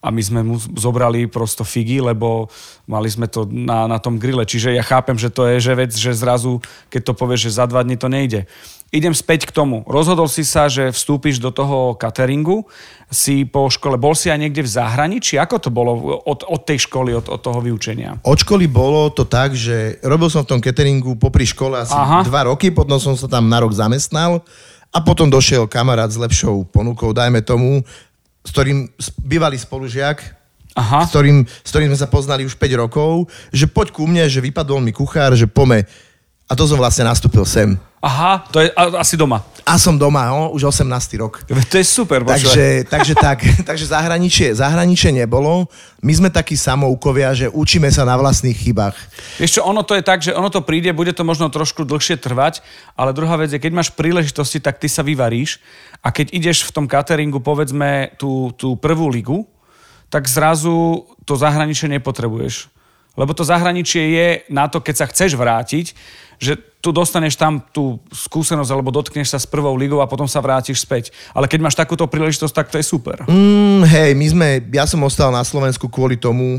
a my sme mu zobrali prosto figy, lebo mali sme to na, na tom grille. Čiže ja chápem, že to je že vec, že zrazu, keď to povieš, že za dva dní to nejde. Idem späť k tomu. Rozhodol si sa, že vstúpiš do toho cateringu, si po škole, bol si aj niekde v zahraničí? Ako to bolo od, od tej školy, od, od toho vyučenia? Od školy bolo to tak, že robil som v tom cateringu popri škole asi Aha. dva roky, potom som sa tam na rok zamestnal a potom došiel kamarát s lepšou ponukou, dajme tomu, s ktorým bývalý spolužiak, Aha. s ktorým, s ktorým sme sa poznali už 5 rokov, že poď ku mne, že vypadol mi kuchár, že pome. A to som vlastne nastúpil sem. Aha, to je asi doma. A som doma, no, už 18. rok. To je super, počúvaj. Takže, takže tak, takže zahraničie, zahraničie nebolo. My sme takí samoukovia, že učíme sa na vlastných chybách. Čo, ono to je tak, že ono to príde, bude to možno trošku dlhšie trvať, ale druhá vec je, keď máš príležitosti, tak ty sa vyvaríš a keď ideš v tom cateringu, povedzme, tú, tú prvú ligu, tak zrazu to zahraničie nepotrebuješ. Lebo to zahraničie je na to, keď sa chceš vrátiť, že tu dostaneš tam tú skúsenosť alebo dotkneš sa s prvou ligou a potom sa vrátiš späť. Ale keď máš takúto príležitosť, tak to je super. Mm, hej, my sme, ja som ostal na Slovensku kvôli tomu,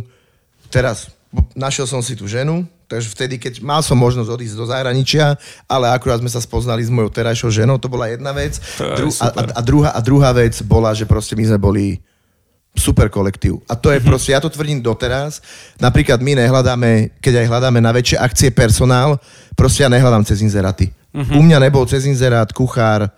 teraz našiel som si tú ženu, takže vtedy, keď mal som možnosť odísť do zahraničia, ale akurát sme sa spoznali s mojou terajšou ženou, to bola jedna vec. To je a, a, a, druhá, a druhá vec bola, že proste my sme boli super kolektív. A to je Mhm. proste, ja to tvrdím doteraz. Napríklad my nehľadáme, keď aj hľadáme na väčšie akcie personál, proste ja nehľadám cez inzeráty. Mhm. U mňa nebol cez inzerát kuchár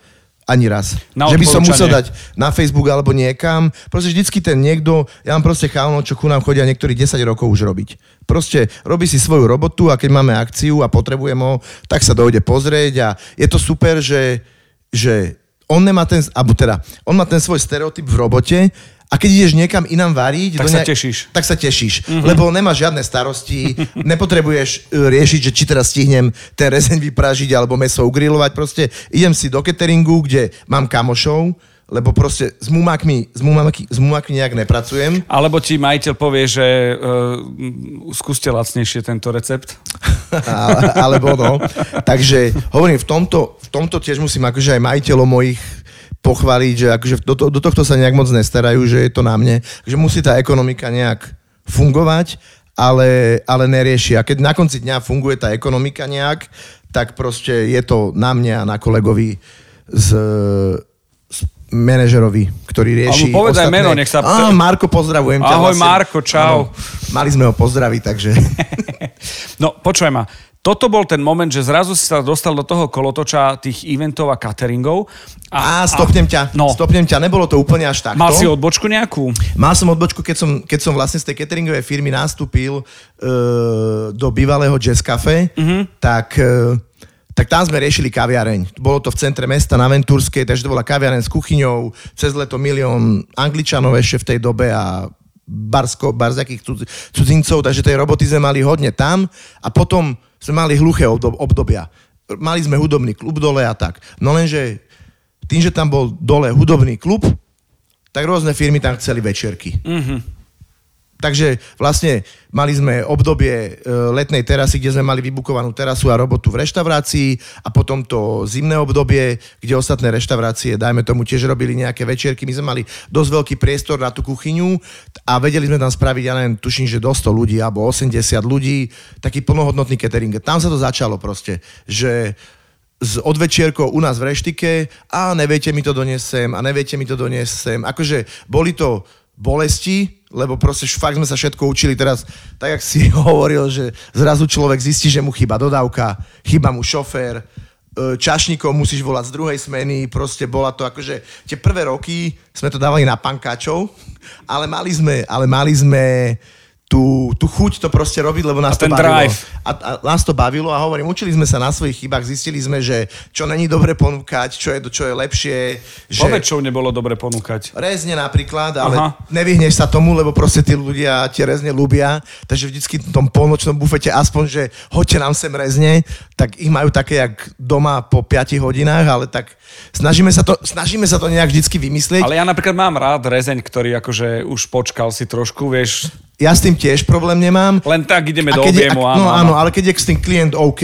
ani raz. Na že by som musel dať na Facebook alebo niekam. Proste vždycky ten niekto, ja mám proste chalno, čo ku nám chodia niektorí 10 rokov už robiť. Proste robí si svoju robotu a keď máme akciu a potrebujem ho, tak sa dojde pozrieť a je to super, že, že on nemá ten, alebo teda, on má ten svoj stereotyp v robote a keď ideš niekam inám variť... Tak do sa tešíš. Tak sa tešíš, mm-hmm. lebo nemáš žiadne starosti, nepotrebuješ e, riešiť, že či teraz stihnem ten rezeň vypražiť alebo meso ugrilovať, proste idem si do cateringu, kde mám kamošov, lebo proste s mumákmi, s mumákmi, s mumákmi nejak nepracujem. Alebo ti majiteľ povie, že uh, skúste lacnejšie tento recept. Alebo no. Takže hovorím, v tomto, v tomto tiež musím akože aj majiteľov mojich pochváliť, že akože do, to, do tohto sa nejak moc nestarajú, že je to na mne, že musí tá ekonomika nejak fungovať, ale, ale nerieši. A keď na konci dňa funguje tá ekonomika nejak, tak proste je to na mňa a na kolegovi z, z manažerovi, ktorý rieši Alebo povedz aj meno, nech sa- Á, Marko, pozdravujem ťa. vlastne. Ahoj, Marko, čau. Áno, mali sme ho pozdraviť, takže... No, počúvaj ma. Toto bol ten moment, že zrazu si sa dostal do toho kolotoča tých eventov a cateringov. Á, stopnem ťa, No, stopnem ťa, nebolo to úplne až takto. mal si odbočku nejakú? Mal som odbočku, keď som, keď som vlastne z tej cateringovej firmy nastúpil uh, do bývalého Jazz Cafe, mm-hmm. tak, uh, tak tam sme riešili kaviareň. Bolo to v centre mesta na Ventúrskej, takže to bola kaviareň s kuchyňou, cez leto milión Angličanov ešte v tej dobe a barsko, cudz- cudzincov, takže tej roboty sme mali hodne tam a potom sme mali hluché obdob- obdobia. Mali sme hudobný klub dole a tak. No lenže tým, že tam bol dole hudobný klub, tak rôzne firmy tam chceli večierky. Mm-hmm. Takže vlastne mali sme obdobie e, letnej terasy, kde sme mali vybukovanú terasu a robotu v reštaurácii a potom to zimné obdobie, kde ostatné reštaurácie, dajme tomu, tiež robili nejaké večierky. My sme mali dosť veľký priestor na tú kuchyňu a vedeli sme tam spraviť, ja neviem, tuším, že do 100 ľudí alebo 80 ľudí, taký plnohodnotný catering. Tam sa to začalo proste, že s odvečierkou u nás v reštike a neviete mi to doniesť a neviete mi to doniesť. Akože boli to bolesti, lebo proste fakt sme sa všetko učili teraz, tak jak si hovoril, že zrazu človek zistí, že mu chýba dodávka, chýba mu šofér, e, čašníkov musíš volať z druhej smeny, proste bola to akože, tie prvé roky sme to dávali na pankáčov, ale mali sme, ale mali sme tú, tú chuť to proste robiť, lebo nás A to bavilo. drive. A, a nás to bavilo a hovorím, učili sme sa na svojich chybách, zistili sme, že čo není dobre ponúkať, čo je, čo je lepšie. Že... Povedz, čo nebolo dobre ponúkať. Rezne napríklad, ale Aha. nevyhneš sa tomu, lebo proste tí ľudia tie rezne ľubia, takže vždycky v tom polnočnom bufete aspoň, že hoďte nám sem rezne, tak ich majú také jak doma po 5 hodinách, ale tak snažíme sa to, snažíme sa to nejak vždycky vymyslieť. Ale ja napríklad mám rád rezeň, ktorý akože už počkal si trošku, vieš, Ja s tým tiež problém nemám. len tak ideme A do objemu, áno, no áno. áno, ale keď je s tým klient OK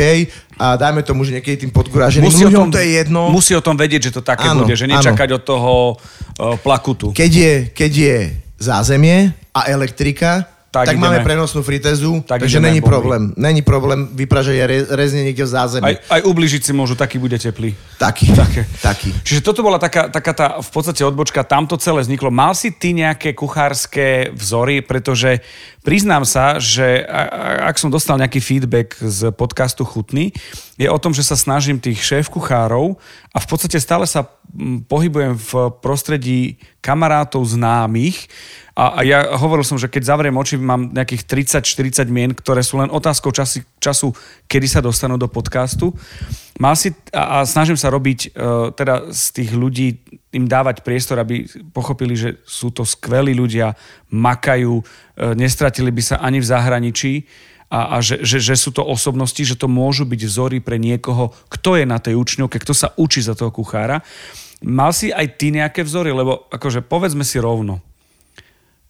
a dajme tomu, že niekedy tým podkuraženým Musí o, ľuďom tom, to je jedno. musí o tom vedieť, že to také Áno, bude, že áno. nečakať od toho uh, plakutu. Keď je, keď je zázemie a elektrika, Tak tak, ideme. máme prenosnú fritézu, Tak tak takže není bomby. problém. Není problém vypražať re, rezne niekde v zázemí. Aj, aj ubližiť si môžu, taký bude teplý. Taký, Také. taký. Čiže toto bola taká, taká tá v podstate odbočka, tam to celé vzniklo. Mal si ty nejaké kuchárske vzory, pretože priznám sa, že ak som dostal nejaký feedback z podcastu Chutný, je o tom, že sa snažím tých šéf kuchárov a v podstate stále sa pohybujem v prostredí kamarátov známych a, a ja hovoril som, že keď zavriem oči, mám nejakých 30-40 mien, ktoré sú len otázkou času, času, kedy sa dostanú do podcastu. Mal si, a, a snažím sa robiť uh, teda z tých ľudí, im dávať priestor, aby pochopili, že sú to skvelí ľudia, makajú, uh, nestratili by sa ani v zahraničí a, a že, že, že sú to osobnosti, že to môžu byť vzory pre niekoho, kto je na tej učňovke, kto sa učí za toho kuchára. Mal si aj ty nejaké vzory, lebo akože povedzme si rovno.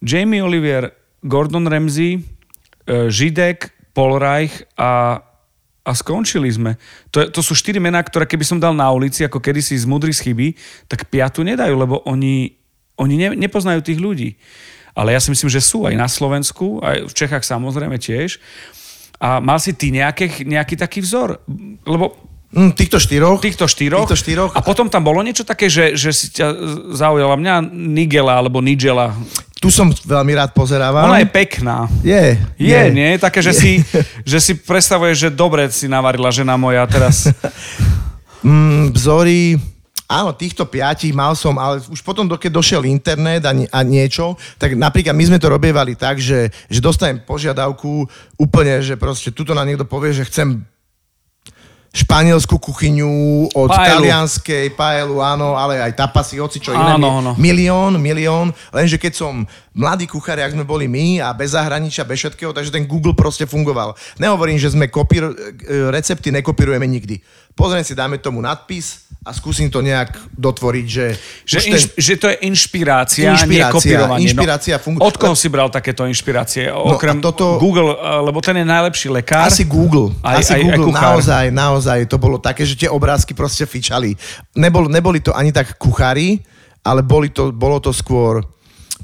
Jamie Olivier, Gordon Ramsay, e, Židek, Paul Reich a, a skončili sme. To, to sú štyri mená, ktoré keby som dal na ulici, ako kedysi z mudrých chyby, tak piatu nedajú, lebo oni, oni ne, nepoznajú tých ľudí. Ale ja si myslím, že sú aj na Slovensku, aj v Čechách samozrejme tiež. A mal si ty nejaký, nejaký taký vzor? Lebo Mm, týchto štyroch. týchto štyroch. Týchto štyroch. A potom tam bolo niečo také, že, že si ťa zaujala mňa Nigela alebo Nigela. Tu som veľmi rád pozerávam. Ona je pekná. Je. Je, nie? Také, že si, že si predstavuješ, že dobre si navarila žena moja teraz. Mm, vzory, áno, týchto piatich mal som, ale už potom, keď došiel internet a, a niečo, tak napríklad my sme to robievali tak, že, že dostanem požiadavku úplne, že proste tuto na niekto povie, že chcem španielskú kuchyňu, od Paelu. talianskej, paelu, áno, ale aj tapasy, hoci čo iné. Áno, áno. Milión, milión, lenže keď som mladý kuchár, jak sme boli my a bez zahraničia, bez všetkého, takže ten Google proste fungoval. Nehovorím, že sme kopír, e, recepty nekopírujeme nikdy. Pozriem si, dáme tomu nadpis a skúsim to nejak dotvoriť, že... Že, už inš, že to je inšpirácia, nie Inšpirácia, kopírovanie. inšpirácia no, Od koho si bral takéto inšpirácie? No, Okrem a toto- Google, eh, lebo ten je najlepší lekár. Asi Google. Aj, asi aj, Google. aj kuchár. naozaj, naozaj. To bolo také, že tie obrázky proste fičali. Nebol, neboli to ani tak kuchári, ale boli to, bolo to skôr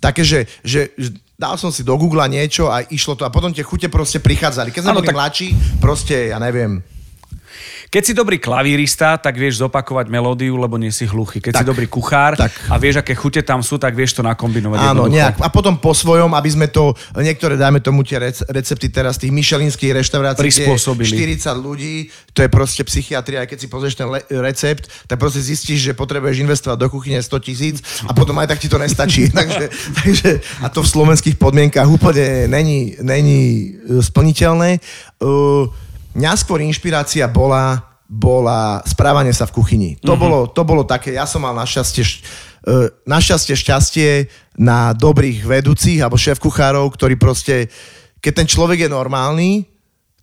také, že, že dal som si do Google niečo a išlo to a potom tie chute proste prichádzali. Keď sme boli tak- mladší, proste, ja neviem, Keď si dobrý klavírista, tak vieš zopakovať melódiu, lebo nie si hluchý. Keď Tak. si dobrý kuchár Tak. a vieš, aké chute tam sú, tak vieš to nakombinovať. Áno, jednoducho. nejak. A potom po svojom, aby sme to, niektoré dáme tomu tie rec- recepty teraz tých myšelinských reštaurácií, Prispôsobili. 40 ľudí, to je proste psychiatria, aj keď si pozrieš ten le- recept, tak proste zistíš, že potrebuješ investovať do kuchyne 100 tisíc a potom aj tak ti to nestačí. takže, takže, a to v slovenských podmienkách úplne není, není e, splniteľné. Uh, mňa skôr inšpirácia bola bola správanie sa v kuchyni. To, Mhm. bolo, to bolo také, ja som mal našťastie, šť- e, našťastie šťastie na dobrých vedúcich alebo šéf kuchárov, ktorí proste, keď ten človek je normálny,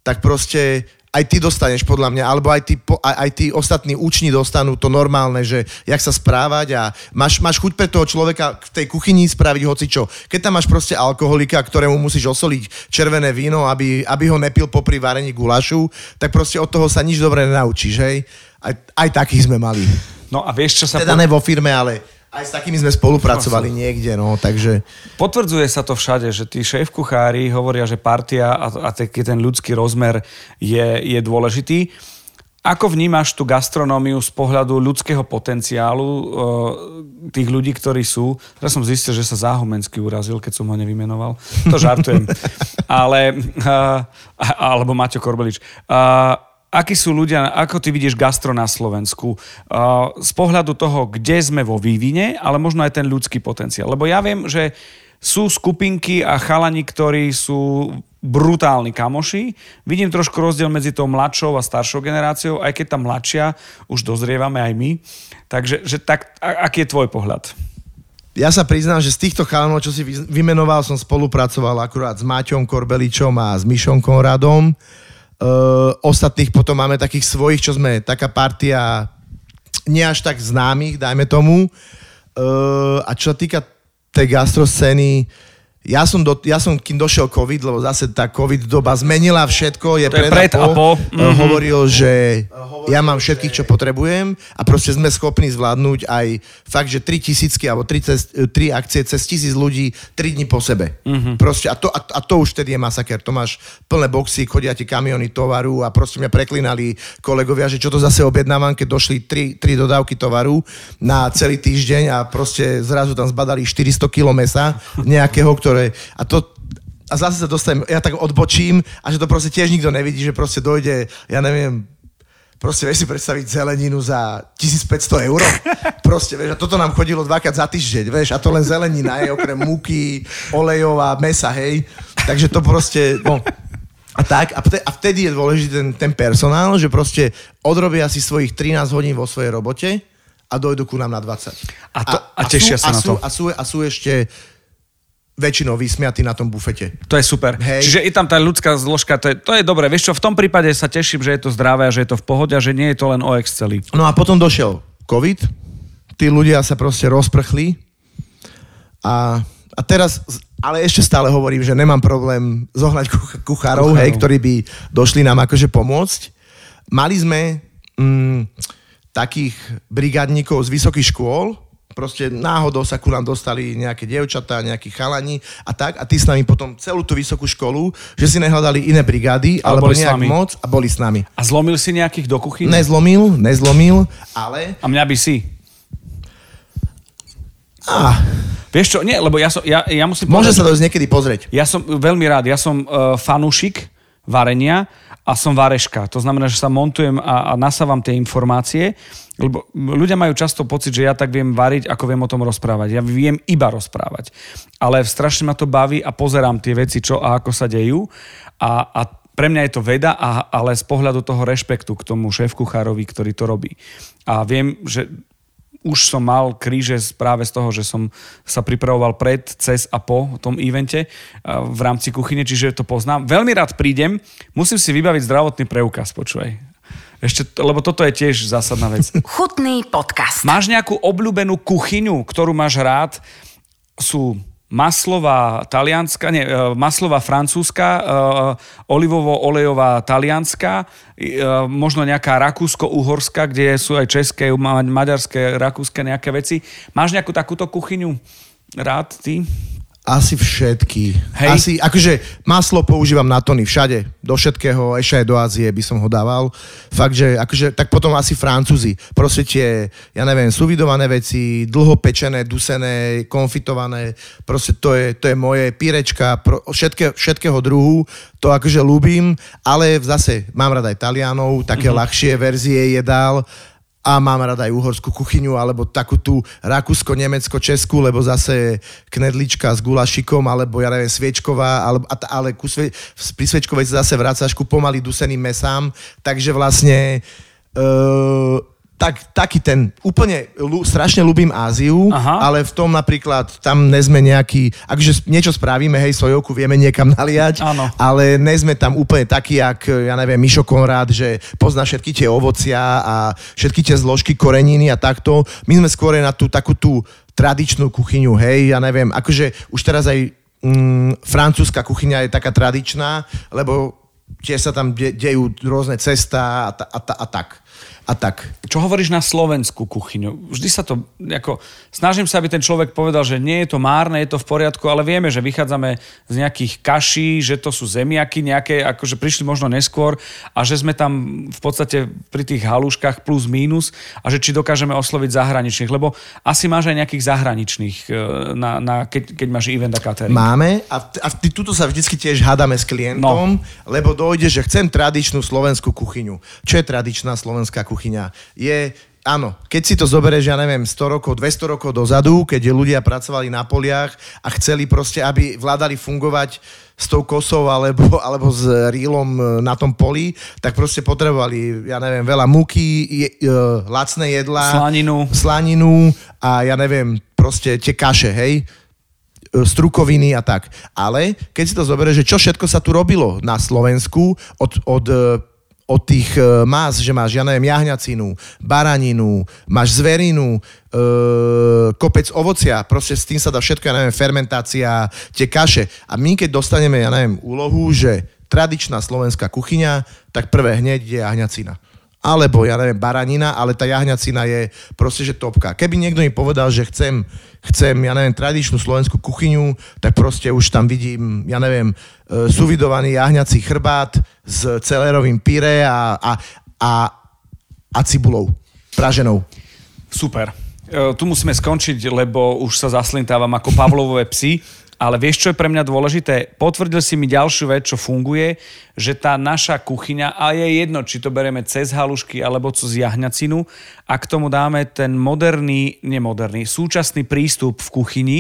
tak proste aj ty dostaneš podľa mňa, alebo aj tí, aj, aj tí ostatní úční dostanú to normálne, že jak sa správať a máš, máš chuť pre toho človeka v tej kuchyni spraviť hocičo. Keď tam máš proste alkoholika, ktorému musíš osoliť červené víno, aby, aby ho nepil popri varení gulašu, tak proste od toho sa nič dobre nenaučíš, hej? Aj, aj takých sme mali. No a vieš, čo sa... Teda po- ne vo firme, ale aj s takými sme spolupracovali niekde, no, takže... Potvrdzuje sa to všade, že tí šéf kuchári hovoria, že partia a, a taký ten ľudský rozmer je, je dôležitý. Ako vnímaš tú gastronómiu z pohľadu ľudského potenciálu e, tých ľudí, ktorí sú? Teraz som zistil, že sa Záhomensky urazil, keď som ho nevymenoval. To žartujem. Ale, e, alebo Maťo Korbelič. Akí sú ľudia, ako ty vidíš gastro na Slovensku? Uh, z pohľadu toho, kde sme vo vývine, ale možno aj ten ľudský potenciál. Lebo ja viem, že sú skupinky a chalani, ktorí sú brutálni kamoši. Vidím trošku rozdiel medzi tou mladšou a staršou generáciou, aj keď tá mladšia už dozrievame aj my. Takže že tak, aký je tvoj pohľad? Ja sa priznám, že z týchto chalanov, čo si vy- vymenoval, som spolupracoval akurát s Maťom Korbeličom a s Mišom Konradom. Uh, ostatných potom máme takých svojich, čo sme taká partia nie až tak známych, dajme tomu. Uh, a čo sa týka tej gastroscény, ja som, do, ja som, kým došiel COVID, lebo zase tá COVID doba zmenila všetko, je, To je pred a po. Mhm. hovoril, že ja mám všetkých, čo potrebujem a proste sme schopní zvládnuť aj fakt, že 3 tisícky alebo 3, cez, 3 akcie cez tisíc ľudí 3 dní po sebe. Mhm. Proste, a, to, a, a to už vtedy je masaker. To máš plné boxy, chodia ti kamiony tovaru a proste mňa preklinali kolegovia, že čo to zase objednávam, keď došli 3, 3 dodávky tovaru na celý týždeň a proste zrazu tam zbadali 400 kg mesa nejakého, ktoré... A to, a zase sa dostanem, ja tak odbočím a že to proste tiež nikto nevidí, že proste dojde, ja neviem, proste vieš si predstaviť zeleninu za 1500 eur. Proste, vieš, a toto nám chodilo dvakrát za týždeň, vieš, a to len zelenina, je okrem múky, olejov a mesa, hej. Takže to proste, no, a tak, a, vtedy, a vtedy je dôležitý ten, ten personál, že proste odrobia si svojich 13 hodín vo svojej robote a dojdu ku nám na 20. A, to, a, a tešia sú, sa na sú, to. A sú, a sú ešte väčšinou vysmiatí na tom bufete. To je super. Hej. Čiže je tam tá ľudská zložka, to je, to je dobré. Vieš čo, v tom prípade sa teším, že je to zdravé a že je to v pohode a že nie je to len o Exceli. No a potom došiel COVID, tí ľudia sa proste rozprchli a, a teraz, ale ešte stále hovorím, že nemám problém zohnať kuch- kuchárov, Kuchárov. hej, ktorí by došli nám akože pomôcť. Mali sme mm, takých brigádnikov z vysokých škôl, proste náhodou sa ku nám dostali nejaké dievčatá, nejakí chalani a tak a tí s nami potom celú tú vysokú školu, že si nehľadali iné brigády Ale alebo nejak vami. moc a boli s nami. A zlomil si nejakých do kuchyne? Nezlomil, nezlomil, ale... A mňa by si. Ah, Vieš čo, nie, lebo ja, som, ja, ja musím môže povedať, sa dojsť niekedy pozrieť. Ja som veľmi rád, ja som uh, fanúšik varenia a som vareška. To znamená, že sa montujem a, a nasávam tie informácie, lebo ľudia majú často pocit, že ja tak viem variť, ako viem o tom rozprávať. Ja viem iba rozprávať. Ale strašne ma to baví a pozerám tie veci, čo a ako sa dejú. A, a pre mňa je to veda, a, ale z pohľadu toho rešpektu k tomu šéf-kuchárovi, ktorý to robí. A viem, že už som mal kríže práve z toho, že som sa pripravoval pred, cez a po tom evente a v rámci kuchyne, čiže to poznám. Veľmi rád prídem, musím si vybaviť zdravotný preukaz, počúvaj. Ešte, lebo toto je tiež zásadná vec. Chutný podcast. Máš nejakú obľúbenú kuchyňu, ktorú máš rád? Sú maslová talianska, nie, e, maslová francúzska, e, olivovo-olejová talianska, e, možno nejaká rakúsko-uhorská, kde sú aj české, ma- maďarské, rakúske nejaké veci. Máš nejakú takúto kuchyňu rád ty? Asi všetky. Hej. Asi, akože maslo používam na tony všade, do všetkého, ešte aj do Ázie by som ho dával. Fakt, že akože, tak potom asi Francúzi. Proste tie, ja neviem, suvidované veci, dlho pečené, dusené, konfitované, proste to je, to je moje pírečka, pro, všetké, všetkého druhu, to akože ľúbim, ale zase mám rada aj Talianov, také mm-hmm. ľahšie verzie jedál, a mám rada aj uhorskú kuchyňu, alebo takú tú rakúsko, nemecko, českú, lebo zase knedlička s gulašikom, alebo ja neviem, sviečková, alebo, ale ku sve, pri sviečkovej sa zase vracaš ku pomaly duseným mesám, takže vlastne uh, tak, taký ten, úplne ľu, strašne ľúbim Áziu, Aha. ale v tom napríklad, tam nezme nejaký, akože niečo spravíme, hej, sojovku vieme niekam naliať, Áno. ale ne sme tam úplne takí, jak, ja neviem, Mišo Konrád, že pozná všetky tie ovocia a všetky tie zložky koreniny a takto. My sme skôr na tú takú tú tradičnú kuchyňu, hej, ja neviem, akože už teraz aj mm, francúzska kuchyňa je taká tradičná, lebo tiež sa tam de- dejú rôzne cesta a, ta, a, ta, a tak. A tak. Čo hovoríš na slovenskú kuchyňu? Vždy sa to, ako, snažím sa, aby ten človek povedal, že nie je to márne, je to v poriadku, ale vieme, že vychádzame z nejakých kaší, že to sú zemiaky nejaké, akože prišli možno neskôr a že sme tam v podstate pri tých halúškach plus mínus a že či dokážeme osloviť zahraničných, lebo asi máš aj nejakých zahraničných, e, na, na, keď, keď máš event a catering. Máme a, t- a t- tuto sa vždycky tiež hádame s klientom, no. lebo dojde, že chcem tradičnú slovenskú kuchyňu. Čo je tradičná slovenská kuchyňa? Je, áno, keď si to zoberieš, ja neviem, 100 rokov, 200 rokov dozadu, keď ľudia pracovali na poliach a chceli proste, aby vládali fungovať s tou kosou alebo, alebo s rílom e, na tom poli, tak proste potrebovali, ja neviem, veľa múky, je, e, lacné jedlá, Slaninu. slaninu a ja neviem, proste tie kaše, hej? e, strukoviny a tak. Ale keď si to zoberieš, že čo všetko sa tu robilo na Slovensku od, od, e, od tých e, že máš, ja neviem, jahňacinu, baraninu, máš zverinu, e, kopec ovocia, proste s tým sa dá všetko, ja neviem, fermentácia, tie kaše. A my keď dostaneme, ja neviem, úlohu, že tradičná slovenská kuchyňa, tak prvé hneď je jahňacina alebo ja neviem, baranina, ale tá jahňacina je proste, že topka. Keby niekto mi povedal, že chcem, chcem, ja neviem, tradičnú slovenskú kuchyňu, tak proste už tam vidím, ja neviem, e, suvidovaný jahňací chrbát s celerovým pyré a, a, a, a cibulou praženou. Super. E, tu musíme skončiť, lebo už sa zaslintávam ako Pavlovové psy. Ale vieš, čo je pre mňa dôležité? Potvrdil si mi ďalšiu vec, čo funguje, že tá naša kuchyňa, a je jedno, či to bereme cez halušky alebo cez jahňacinu, a k tomu dáme ten moderný, nemoderný, súčasný prístup v kuchyni,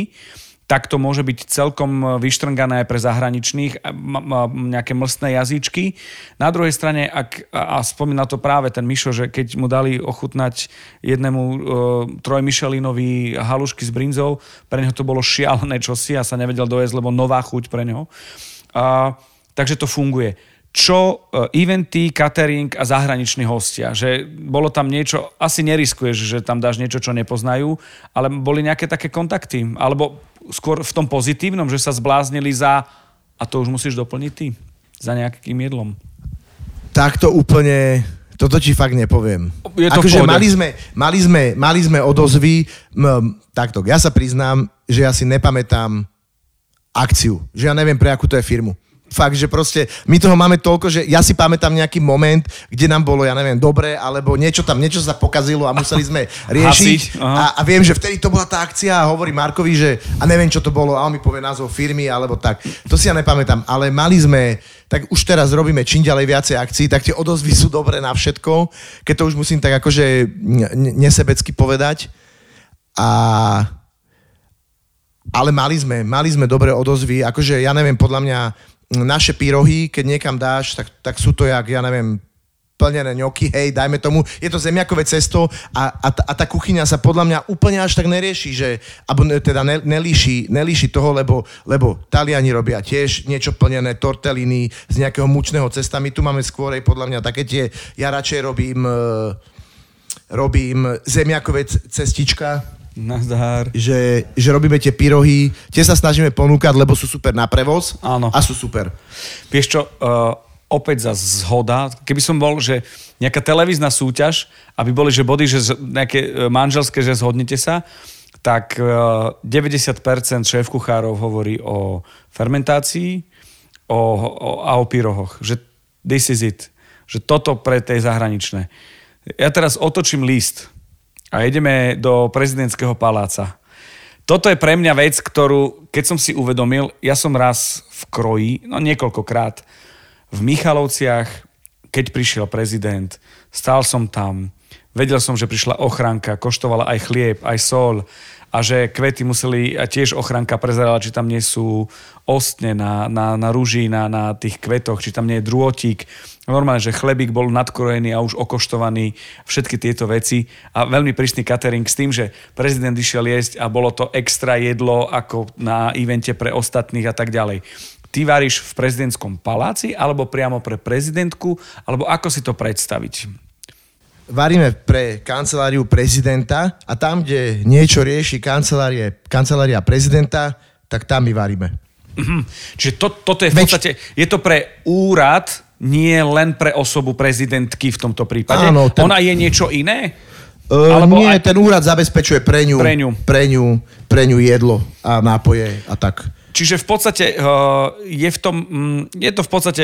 tak to môže byť celkom vyštrngané aj pre zahraničných, nejaké mlstné jazyčky. Na druhej strane, ak, a spomína to práve ten Mišo, že keď mu dali ochutnať jednému uh, trojmišelinovi halušky s brinzou, pre neho to bolo šialené čosi a sa nevedel dojesť, lebo nová chuť pre neho. Uh, takže to funguje čo e, eventy, catering a zahraniční hostia. Že bolo tam niečo, asi neriskuješ, že tam dáš niečo, čo nepoznajú, ale boli nejaké také kontakty. Alebo skôr v tom pozitívnom, že sa zbláznili za, a to už musíš doplniť ty, za nejakým jedlom. Takto úplne, toto ti fakt nepoviem. Je to akože mali sme, mali, sme, mali sme odozvy, m, takto, ja sa priznám, že ja si nepamätám akciu, že ja neviem, pre akú to je firmu fakt, že proste my toho máme toľko, že ja si pamätám nejaký moment, kde nám bolo, ja neviem, dobre, alebo niečo tam, niečo sa pokazilo a museli sme riešiť. a, a viem, že vtedy to bola tá akcia a hovorí Markovi, že a neviem, čo to bolo a on mi povie názov firmy alebo tak. To si ja nepamätám, ale mali sme, tak už teraz robíme čím ďalej viacej akcií, tak tie odozvy sú dobré na všetko, keď to už musím tak akože nesebecky povedať. A ale mali sme, mali sme dobré odozvy, akože ja neviem, podľa mňa naše pyrohy, keď niekam dáš, tak, tak sú to jak, ja neviem, plnené ňoky, hej, dajme tomu, je to zemiakové cesto a, a, a tá kuchyňa sa podľa mňa úplne až tak nerieši, že, alebo teda ne, nelíši, nelíši toho, lebo, lebo Taliani robia tiež niečo plnené, torteliny z nejakého mučného cesta, my tu máme skôr aj podľa mňa také tie, ja radšej robím, e, robím zemiakové cestička, Nazdar. Že, že robíme tie pyrohy, tie sa snažíme ponúkať, lebo sú super na prevoz Áno. a sú super. Vieš čo, uh, opäť za zhoda, keby som bol, že nejaká televízna súťaž, aby boli, že body, že nejaké e, manželské, že zhodnete sa, tak uh, e, 90% šéf kuchárov hovorí o fermentácii o, o, a o pyrohoch. Že this is it. Že toto pre tej zahraničné. Ja teraz otočím list a ideme do prezidentského paláca. Toto je pre mňa vec, ktorú, keď som si uvedomil, ja som raz v kroji, no niekoľkokrát, v Michalovciach, keď prišiel prezident, stál som tam, vedel som, že prišla ochranka, koštovala aj chlieb, aj sol, a že kvety museli, a tiež ochranka prezerala, či tam nie sú ostne na, na, na rúži, na, na tých kvetoch, či tam nie je drôtik. Normálne, že chlebík bol nadkrojený a už okoštovaný, všetky tieto veci a veľmi prísny catering s tým, že prezident išiel jesť a bolo to extra jedlo ako na evente pre ostatných a tak ďalej. Ty varíš v prezidentskom paláci alebo priamo pre prezidentku, alebo ako si to predstaviť? varíme pre kanceláriu prezidenta a tam, kde niečo rieši kancelária prezidenta, tak tam my varíme. Mm-hmm. Čiže to, toto je v podstate, je to pre úrad, nie len pre osobu prezidentky v tomto prípade. Áno, ten... Ona je niečo iné? Uh, Alebo nie, aj... ten úrad zabezpečuje pre ňu, pre, ňu. Pre, ňu, pre ňu jedlo a nápoje a tak. Čiže v podstate uh, je, v tom, um, je to v podstate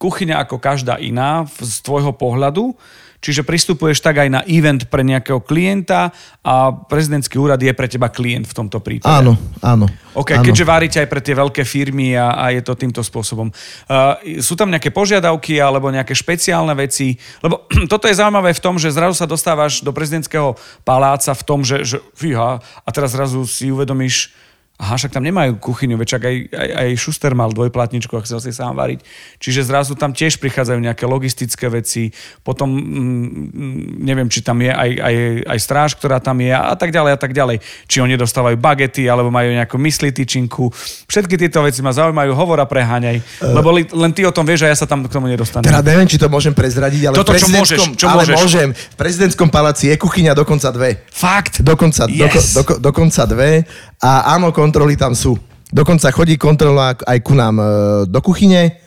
kuchyňa ako každá iná z tvojho pohľadu, Čiže pristupuješ tak aj na event pre nejakého klienta a prezidentský úrad je pre teba klient v tomto prípade. Áno, áno. OK, áno. keďže várite aj pre tie veľké firmy a, a je to týmto spôsobom. Uh, sú tam nejaké požiadavky alebo nejaké špeciálne veci? Lebo toto je zaujímavé v tom, že zrazu sa dostávaš do prezidentského paláca v tom, že, že fíha, a teraz zrazu si uvedomíš, Aha, však tam nemajú kuchyňu, veď aj, aj, aj Schuster mal dvojplatničku, ak chcel si sám variť. Čiže zrazu tam tiež prichádzajú nejaké logistické veci, potom mm, neviem, či tam je aj, aj, aj stráž, ktorá tam je a tak ďalej a tak ďalej. Či oni dostávajú bagety, alebo majú nejakú mysli tyčinku. Všetky tieto veci ma zaujímajú, hovor a preháňaj. Uh, lebo li, len ty o tom vieš a ja sa tam k tomu nedostanem. Teda neviem, či to môžem prezradiť, ale Toto, čo môžeš, čo ale môžeš. môžem. V prezidentskom paláci je kuchyňa dokonca dve. Fakt? Dokonca, yes. doko, doko, dokonca dve. A áno, kontroly tam sú. Dokonca chodí kontrola aj ku nám e, do kuchyne.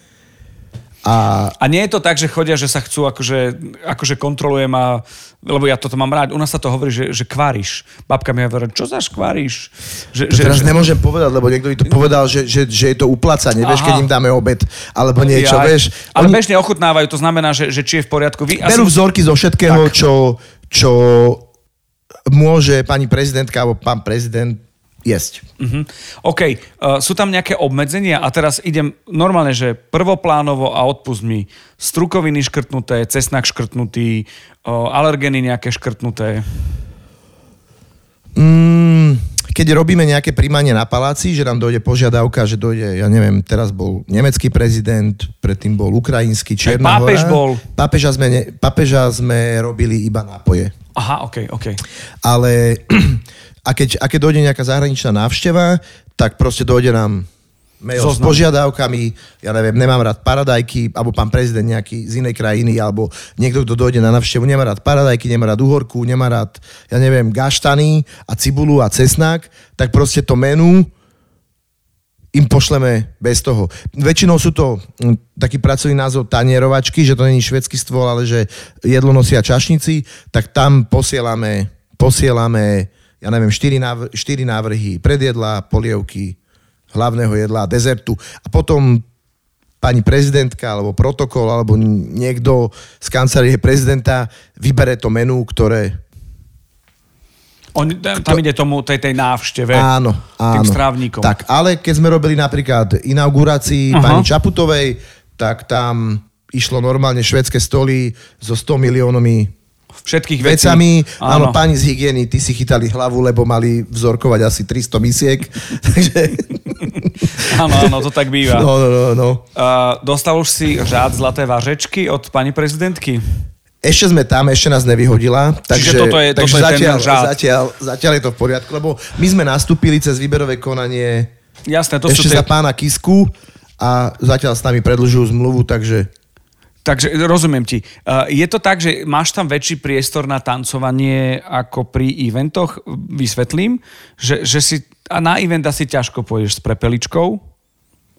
A... a nie je to tak, že chodia, že sa chcú, akože, akože kontrolujem a, lebo ja toto mám rád, u nás sa to hovorí, že, že kváriš. Babka mi hovorí, čo za škváriš? Že, to že, teraz že... nemôžem povedať, lebo niekto by to povedal, že, že, že je to uplácanie, vieš, keď im dáme obed, alebo niečo, ja, vieš. Ale Oni... bežne ochutnávajú, to znamená, že, že či je v poriadku. Vy Berú asi... vzorky zo všetkého, čo, čo môže pani prezidentka alebo pán prezident jesť. Uh-huh. OK, uh, sú tam nejaké obmedzenia a teraz idem normálne, že prvoplánovo a odpust mi strukoviny škrtnuté, cesnak škrtnutý, uh, alergeny nejaké škrtnuté. Mm, keď robíme nejaké príjmanie na paláci, že nám dojde požiadavka, že dojde, ja neviem, teraz bol nemecký prezident, predtým bol ukrajinský, Čierna pápež hora. bol. Pápeža sme, ne, pápeža sme robili iba nápoje. Aha, OK, OK. Ale a keď, a keď dojde nejaká zahraničná návšteva, tak proste dojde nám mail s Zoznam. požiadavkami, ja neviem, nemám rád paradajky, alebo pán prezident nejaký z inej krajiny, alebo niekto, kto dojde na návštevu, nemá rád paradajky, nemá rád uhorku, nemá rád, ja neviem, gaštany a cibulu a cesnak, tak proste to menu im pošleme bez toho. Väčšinou sú to mm, taký pracovný názov tanierovačky, že to není švedský stôl, ale že jedlo nosia čašníci, tak tam posielame, posielame ja neviem, 4, návr- 4 návrhy predjedla, polievky, hlavného jedla a dezertu. A potom pani prezidentka alebo protokol alebo niekto z kancelárie prezidenta vybere to menu, ktoré... On, tam ide tomu, tej, tej návšteve, Áno, áno. tým strávnikom. Tak, ale keď sme robili napríklad inaugurácii Aha. pani Čaputovej, tak tam išlo normálne švedské stoly so 100 miliónmi Všetkých vecí. vecami. Áno. pani z hygieny, ty si chytali hlavu, lebo mali vzorkovať asi 300 misiek. Takže... Áno, áno, to tak býva. No, no, no, no. Uh, dostal už si řád zlaté vážečky od pani prezidentky? Ešte sme tam, ešte nás nevyhodila. Takže, Čiže toto je- takže toto je ten zatiaľ, žád. zatiaľ, zatiaľ je to v poriadku, lebo my sme nastúpili cez výberové konanie Jasné, to ešte sú tie... za pána Kisku a zatiaľ s nami predlžujú zmluvu, takže Takže rozumiem ti. Uh, je to tak, že máš tam väčší priestor na tancovanie ako pri eventoch? Vysvetlím, že, že si a na event asi ťažko pôjdeš s prepeličkou,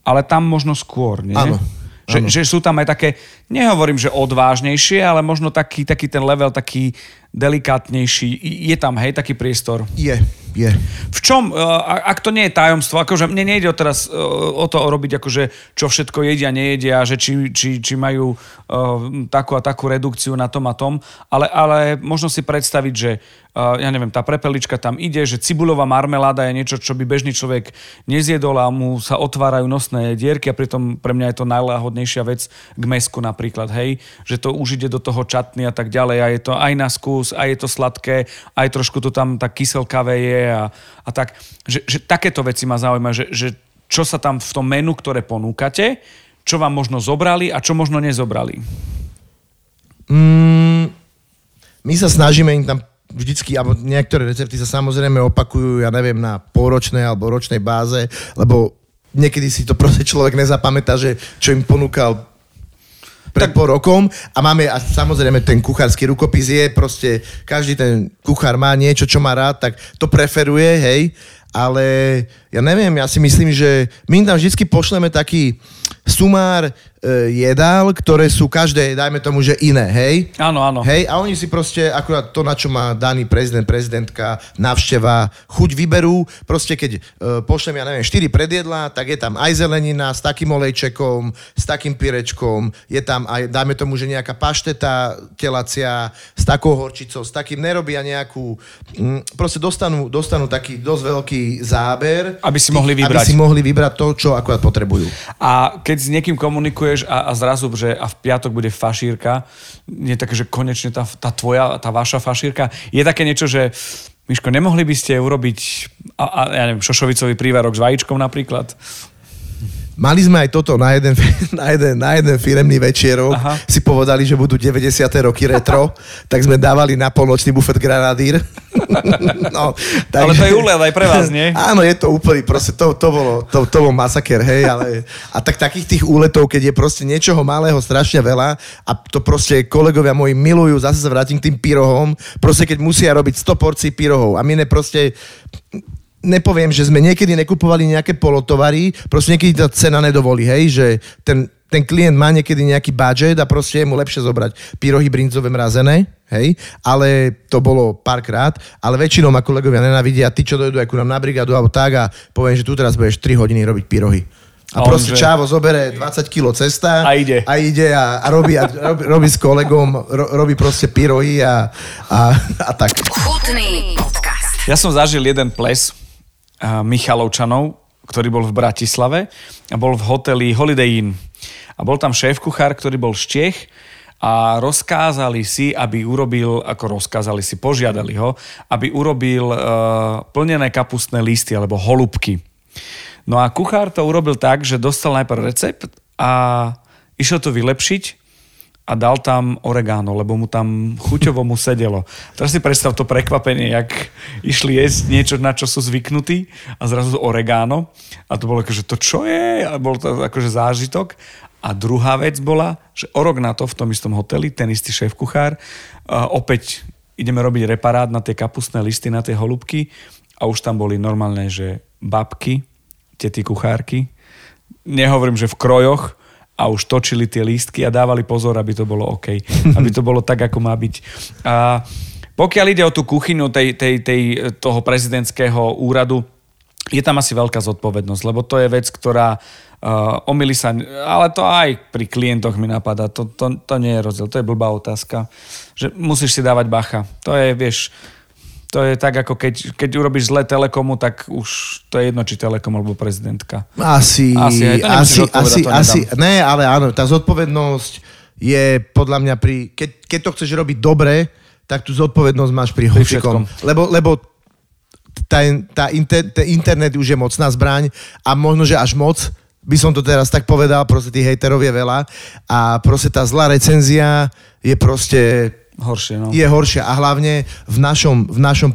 ale tam možno skôr, nie? Áno, Že, že sú tam aj také, nehovorím, že odvážnejšie, ale možno taký, taký ten level, taký delikátnejší. Je tam, hej, taký priestor. je, je. V čom, uh, ak to nie je tajomstvo, akože mne nejde o teraz uh, o to robiť, akože čo všetko jedia, nejedia, že či, či, či majú uh, takú a takú redukciu na tom a tom, ale, ale možno si predstaviť, že ja neviem, tá prepelička tam ide, že cibulová marmeláda je niečo, čo by bežný človek nezjedol a mu sa otvárajú nosné dierky a pritom pre mňa je to najláhodnejšia vec k mesku napríklad, hej, že to už ide do toho čatny a tak ďalej a je to aj na skús, aj je to sladké, aj trošku to tam tak kyselkavé je a, a tak, že, že takéto veci ma zaujíma, že, že čo sa tam v tom menu, ktoré ponúkate, čo vám možno zobrali a čo možno nezobrali. Mm, my sa snažíme im tam vždycky, alebo niektoré recepty sa samozrejme opakujú, ja neviem, na pôročnej alebo ročnej báze, lebo niekedy si to proste človek nezapamätá, že čo im ponúkal pred pol rokom a máme a samozrejme ten kuchársky rukopis je proste, každý ten kuchár má niečo, čo má rád, tak to preferuje, hej, ale ja neviem, ja si myslím, že my tam vždy pošleme taký sumár e, jedál, ktoré sú každé, dajme tomu, že iné, hej? Áno, áno. Hej, a oni si proste akurát to, na čo má daný prezident, prezidentka, návšteva, chuť vyberú. Proste keď e, pošlem, ja neviem, 4 predjedla, tak je tam aj zelenina s takým olejčekom, s takým pirečkom, je tam aj, dajme tomu, že nejaká pašteta telacia s takou horčicou, s takým nerobia nejakú, mm, proste dostanú, dostanú taký dosť veľký záber. Aby si mohli vybrať. Aby si mohli vybrať to, čo akurát potrebujú. A keď s niekým komunikuješ a, a zrazu, že a v piatok bude fašírka, je také, že konečne tá, tá tvoja, tá vaša fašírka, je také niečo, že Miško, nemohli by ste urobiť, a, a, ja neviem, šošovicový prívarok s vajíčkom napríklad? Mali sme aj toto na jeden, na jeden, na jeden firemný večierok. Aha. Si povedali, že budú 90. roky retro, tak sme dávali na polnočný bufet granadír. no, Ale to je úlet aj pre vás, nie? Áno, je to úplný, proste to, to, bolo, to, to bol masaker, hej, ale a tak takých tých úletov, keď je proste niečoho malého strašne veľa a to proste kolegovia moji milujú, zase sa vrátim k tým pyrohom, proste keď musia robiť 100 porcií pyrohov a my ne proste nepoviem, že sme niekedy nekupovali nejaké polotovary, proste niekedy tá cena nedovolí, hej, že ten, ten klient má niekedy nejaký budget a proste je mu lepšie zobrať pyrohy brinzové mrazené, hej, ale to bolo párkrát, ale väčšinou ma kolegovia nenavidia, tí, čo dojdu aj ku nám na brigádu alebo tak a poviem, že tu teraz budeš 3 hodiny robiť pyrohy. A A on, proste že- Čávo zobere 20 kg cesta A ide. a, ide a, a, robí, a robí, robí s kolegom, ro, robí proste pyrohy a, a, a tak. Chutný podcast. Ja som zažil jeden ples Michalovčanov, ktorý bol v Bratislave a bol v hoteli Holiday Inn. A bol tam šéf-kuchár, ktorý bol z Čech a rozkázali si, aby urobil, ako rozkázali si, požiadali ho, aby urobil uh, plnené kapustné listy alebo holubky. No a kuchár to urobil tak, že dostal najprv recept a išiel to vylepšiť a dal tam oregano, lebo mu tam chuťovo mu sedelo. Teraz si predstav to prekvapenie, jak išli jesť niečo, na čo sú zvyknutí a zrazu oregano. A to bolo akože to čo je? A bol to akože zážitok. A druhá vec bola, že o rok na to v tom istom hoteli, ten istý šéf-kuchár, opäť ideme robiť reparát na tie kapustné listy, na tie holubky a už tam boli normálne, že babky, tety kuchárky, nehovorím, že v krojoch, a už točili tie lístky a dávali pozor, aby to bolo OK. Aby to bolo tak, ako má byť. A pokiaľ ide o tú kuchyňu tej, tej, tej, toho prezidentského úradu, je tam asi veľká zodpovednosť, lebo to je vec, ktorá uh, omily sa, ale to aj pri klientoch mi napadá, to, to, to nie je rozdiel, to je blbá otázka, že musíš si dávať bacha. To je, vieš, to je tak, ako keď, keď urobíš zle Telekomu, tak už to je jedno, či Telekom alebo prezidentka. Asi, asi, asi, asi, asi, ne, ale áno, tá zodpovednosť je podľa mňa pri, keď, keď to chceš robiť dobre, tak tú zodpovednosť máš pri hocikom. Lebo, lebo tá, tá inter, tá internet už je mocná zbraň a možno, že až moc, by som to teraz tak povedal, proste tých hejterov je veľa a proste tá zlá recenzia je proste Horšie, no. Je horšie a hlavne v našom, v našom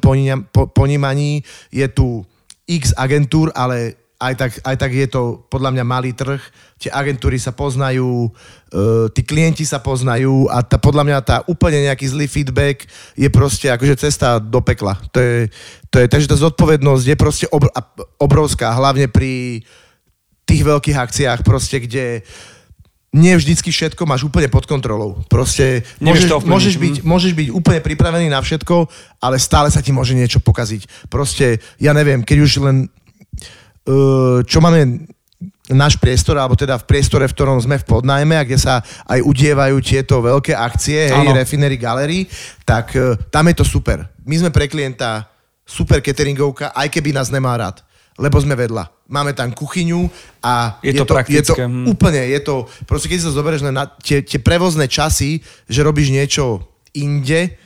ponímaní je tu x agentúr, ale aj tak, aj tak je to podľa mňa malý trh. Tie agentúry sa poznajú, uh, tí klienti sa poznajú a tá, podľa mňa tá úplne nejaký zlý feedback je proste akože cesta do pekla. To je, to je, takže tá zodpovednosť je proste obr, obrovská, hlavne pri tých veľkých akciách, proste, kde nie vždycky všetko máš úplne pod kontrolou. Proste môžeš, môžeš, byť, hm. môžeš byť úplne pripravený na všetko, ale stále sa ti môže niečo pokaziť. Proste, ja neviem, keď už len uh, čo máme náš priestor, alebo teda v priestore, v ktorom sme v podnajme a kde sa aj udievajú tieto veľké akcie, hej, Refinery Gallery, tak uh, tam je to super. My sme pre klienta super cateringovka, aj keby nás nemá rád lebo sme vedľa. Máme tam kuchyňu a je, je to, to, je to hm. úplne, je to, proste keď si sa zoberieš na tie, tie prevozné časy, že robíš niečo inde,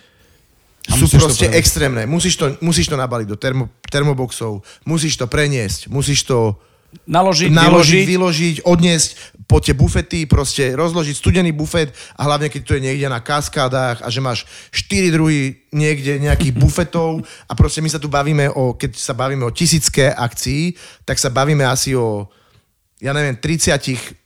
a sú proste extrémne. Musíš to, musíš to nabaliť do termo, termoboxov, musíš to preniesť, musíš to naložiť, naložiť vyložiť. vyložiť, odniesť po tie bufety, proste rozložiť studený bufet a hlavne keď to je niekde na kaskádach a že máš 4 druhy niekde nejakých bufetov a proste my sa tu bavíme o, keď sa bavíme o tisícké akcií, tak sa bavíme asi o, ja neviem, 30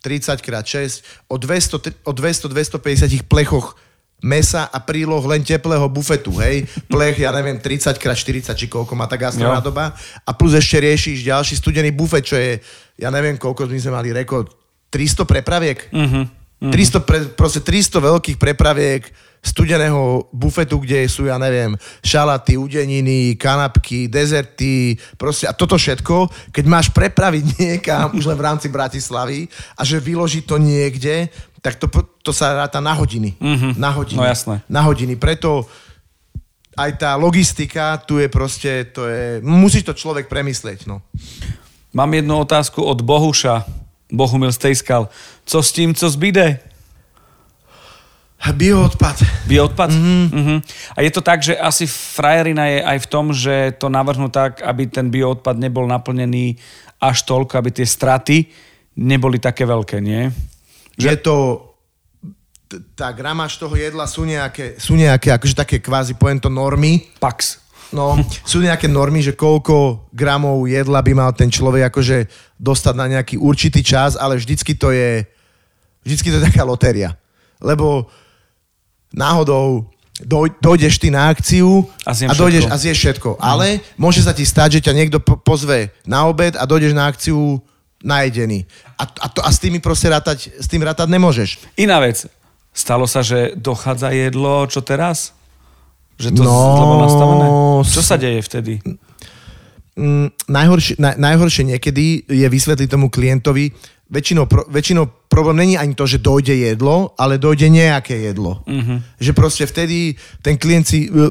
30 x 6, o 200, o 200-250 plechoch mesa a príloh len teplého bufetu, hej. Plech, ja neviem, 30 x 40 či koľko má tá gastronádoba. A plus ešte riešiš ďalší studený bufet, čo je, ja neviem, koľko my sme mali rekord, 300 prepraviek. Uh-huh. Uh-huh. 300 pre, proste 300 veľkých prepraviek studeného bufetu, kde sú, ja neviem, šalaty, udeniny, kanapky, dezerty, proste a toto všetko, keď máš prepraviť niekam už len v rámci Bratislavy a že vyložiť to niekde, tak to, to sa ráta na hodiny. Mm-hmm. Na hodiny. No jasné. Na hodiny. Preto aj tá logistika tu je proste, to je, musí to človek premyslieť, no. Mám jednu otázku od Bohuša. Bohumil Stejskal. Co s tím, co zbyde? Bioodpad. Bioodpad? Mm-hmm. Mm-hmm. A je to tak, že asi frajerina je aj v tom, že to navrhnú tak, aby ten bioodpad nebol naplnený až toľko, aby tie straty neboli také veľké, nie? Že... Je to tá gramáž toho jedla sú nejaké, sú nejaké akože také kvázi poviem to normy. Pax. No, sú nejaké normy, že koľko gramov jedla by mal ten človek akože dostať na nejaký určitý čas, ale vždycky to je vždycky to je taká lotéria. Lebo náhodou doj, dojdeš ty na akciu a, a dojdeš a zješ všetko. Ale môže sa ti stať, že ťa niekto pozve na obed a dojdeš na akciu najedený. A, a, to, a s, tými proste rátať, s tým rátať nemôžeš. Iná vec. Stalo sa, že dochádza jedlo, čo teraz? Že to no, bolo nastavené? Čo sa deje vtedy? Mm, najhoršie, na, najhoršie niekedy je vysvetliť tomu klientovi, väčšinou, pro, väčšinou problém není ani to, že dojde jedlo, ale dojde nejaké jedlo. Uh-huh. Že proste vtedy ten klient si... e,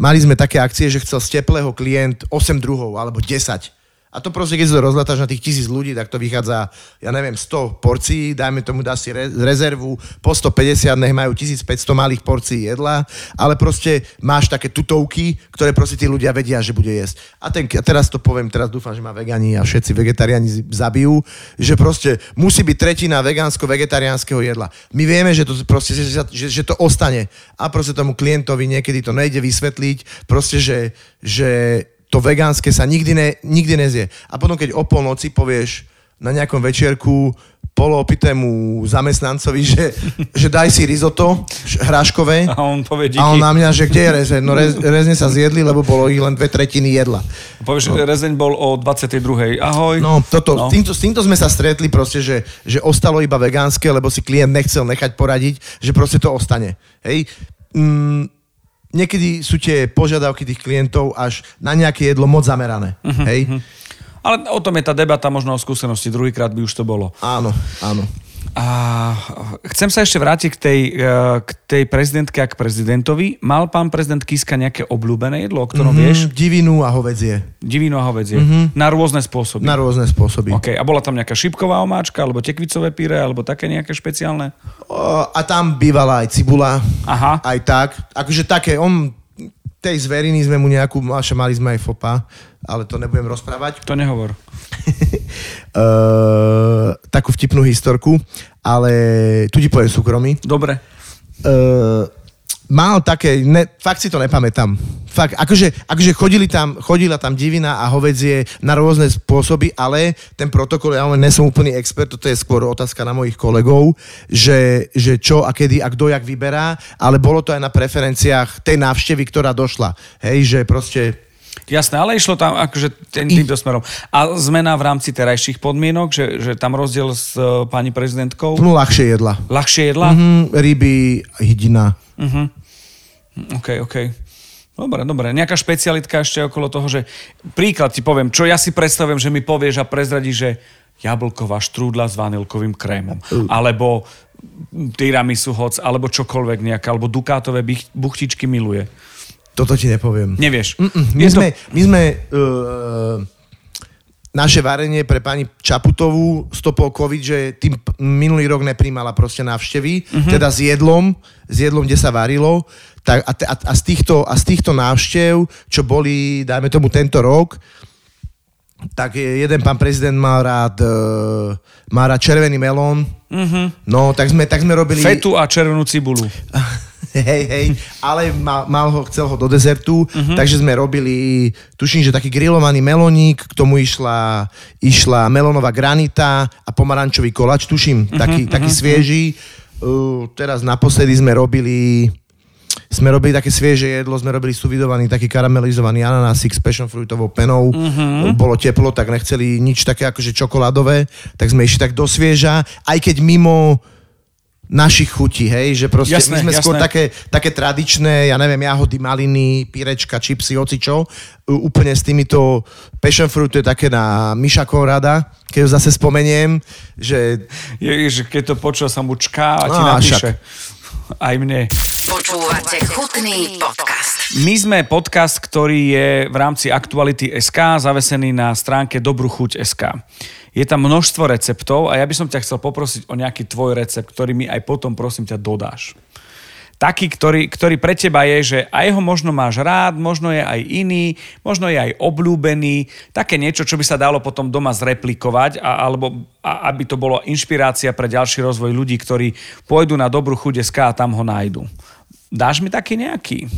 Mali sme také akcie, že chcel z teplého klient 8 druhov alebo 10. A to proste, keď sa to rozletáš na tých tisíc ľudí, tak to vychádza, ja neviem, 100 porcií, dajme tomu, dá si re- rezervu, po 150, nech majú 1500 malých porcií jedla, ale proste máš také tutovky, ktoré proste tí ľudia vedia, že bude jesť. A, ten, a teraz to poviem, teraz dúfam, že ma vegani a všetci vegetariáni zabijú, že proste musí byť tretina vegánsko-vegetariánskeho jedla. My vieme, že to proste, že, že, že to ostane a proste tomu klientovi niekedy to nejde vysvetliť, proste, že, že to vegánske sa nikdy, ne, nikdy nezie. A potom, keď o polnoci povieš na nejakom večierku poloopitému zamestnancovi, že, že daj si risotto hráškové A on povie díky. a on na mňa, že kde je rezeň? No rez, rezne sa zjedli, lebo bolo ich len dve tretiny jedla. Povieš, no. rezeň bol o 22. Ahoj. No, toto, no. S, týmto, s týmto sme sa stretli proste, že, že ostalo iba vegánske, lebo si klient nechcel nechať poradiť, že proste to ostane. Hej. Mm, niekedy sú tie požiadavky tých klientov až na nejaké jedlo moc zamerané. Uh-huh, Hej. Ale o tom je tá debata možno o skúsenosti. Druhýkrát by už to bolo. Áno, áno. A chcem sa ešte vrátiť k tej, eh, k tej prezidentke a k prezidentovi. Mal pán prezident Kiska nejaké obľúbené jedlo, o ktorom mm-hmm. vieš? Divinu a hovedzie. Divinu a hovedzie. Mm-hmm. Na rôzne spôsoby. Na rôzne spôsoby. OK. A bola tam nejaká šipková omáčka, alebo tekvicové píre, alebo také nejaké špeciálne? O, a tam bývala aj cibula. Aha. Aj tak. Akože také, on tej zveriny sme mu nejakú, mali sme aj fopa, ale to nebudem rozprávať. To nehovor. uh, takú vtipnú historku, ale tu ti poviem súkromí. Dobre. Uh, mal také, ne, fakt si to nepamätám. Fakt, akože, akože chodili tam, chodila tam divina a hovedzie na rôzne spôsoby, ale ten protokol, ja len nie som úplný expert, toto je skôr otázka na mojich kolegov, že, že čo a kedy a kto jak vyberá, ale bolo to aj na preferenciách tej návštevy, ktorá došla. Hej, že proste Jasné, ale išlo tam akože tým, týmto smerom. A zmena v rámci terajších podmienok, že, že tam rozdiel s uh, pani prezidentkou? no, ľahšie jedla. Ľahšie jedla? Mm, ryby, hydina. OK, OK. Dobre, dobre. Nejaká špecialitka ešte okolo toho, že príklad ti poviem, čo ja si predstavujem, že mi povieš a prezradíš, že jablková štrúdla s vanilkovým krémom. Alebo tiramisu hoc, alebo čokoľvek nejaká, alebo dukátové buchtičky miluje. Toto ti nepoviem. Nevieš. My to- sme, my sme uh, naše varenie pre pani Čaputovú stopol COVID, že tým minulý rok nepríjmala proste návštevy, uh-huh. teda s jedlom, s jedlom, kde sa varilo. Tak, a, a, a, z týchto, a z týchto návštev, čo boli, dajme tomu tento rok, tak je- jeden pán prezident mal rád, uh, mal rád červený melón. Uh-huh. No, tak sme, tak sme robili... Fetu a červenú cibulu. Hej, hej, ale mal, mal ho, chcel ho do dezertu, uh-huh. takže sme robili, tuším, že taký grillovaný meloník, k tomu išla, išla melónová granita a pomarančový kolač, tuším, uh-huh, taký, uh-huh, taký svieži. Uh, teraz naposledy sme robili sme robili také svieže jedlo, sme robili suvidovaný taký karamelizovaný ananásik s passion fruitovou penou. Uh-huh. Bolo teplo, tak nechceli nič také akože čokoládové, tak sme išli tak do svieža, aj keď mimo našich chutí, hej, že proste Jasné, my sme jasné. skôr také, také tradičné, ja neviem, jahody, maliny, pírečka, čipsy, hocičo, U- úplne s týmito passion fruit, to je také na Miša Konrada, keď ho zase spomeniem, že Je, že keď to počul, sa mu čká a ti Á, napíše. Aj mne. Počúvate chutný podcast. My sme podcast, ktorý je v rámci Aktuality SK zavesený na stránke dobruchuť.sk. Je tam množstvo receptov a ja by som ťa chcel poprosiť o nejaký tvoj recept, ktorý mi aj potom prosím ťa dodáš. Taký, ktorý, ktorý pre teba je, že aj ho možno máš rád, možno je aj iný, možno je aj obľúbený, také niečo, čo by sa dalo potom doma zreplikovať, a, alebo a, aby to bolo inšpirácia pre ďalší rozvoj ľudí, ktorí pôjdu na dobrú chudesk a tam ho nájdu. Dáš mi taký nejaký?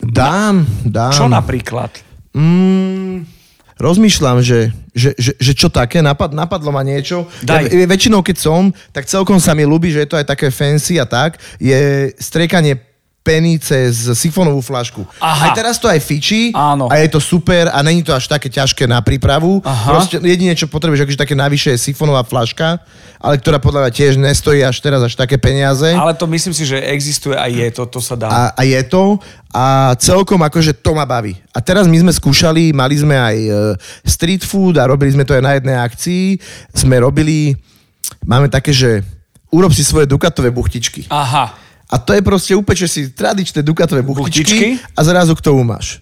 dám, dám. Čo napríklad? Mm, rozmýšľam, že, že, že, že čo také, napad, napadlo ma niečo. Daj. Ja, väčšinou, keď som, tak celkom sa mi ľúbi, že je to aj také fancy a tak, je striekanie peny cez sifónovú flašku. Aha. Aj teraz to aj fičí Áno. a je to super a není to až také ťažké na prípravu. Aha. Proste jedine, čo potrebuješ, akože také navyše je sifónová flaška, ale ktorá podľa mňa tiež nestojí až teraz až také peniaze. Ale to myslím si, že existuje a je to, to sa dá. A, a je to a celkom akože to ma baví. A teraz my sme skúšali, mali sme aj e, street food a robili sme to aj na jednej akcii. Sme robili máme také, že urob si svoje dukatové buchtičky. Aha. A to je proste upečeš si tradičné dukatové buchtičky, Buchtičky? a zrazu k tomu máš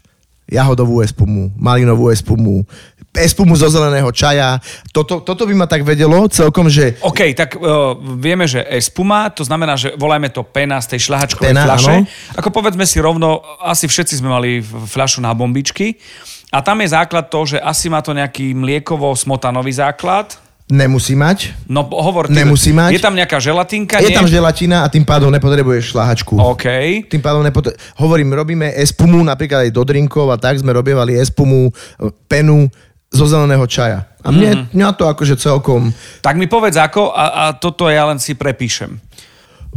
jahodovú espumu, malinovú espumu, espumu zo zeleného čaja. Toto, toto by ma tak vedelo celkom, že OK, tak uh, vieme, že espuma, to znamená, že volajme to pena z tej šľahačkovej Pena, fľaše. áno. Ako povedzme si rovno, asi všetci sme mali fľašu na bombičky. A tam je základ to, že asi má to nejaký mliekovo-smotanový základ. Nemusí mať. No hovor, ty, Nemusí mať. Je tam nejaká želatinka, Je nie? tam želatina a tým pádom nepotrebuješ šlahačku. OK. Tým pádom nepotre... Hovorím, robíme espumu, napríklad aj do drinkov a tak sme robievali espumu, penu zo zeleného čaja. A mne, mm. mňa to akože celkom... Tak mi povedz ako a, a toto ja len si prepíšem.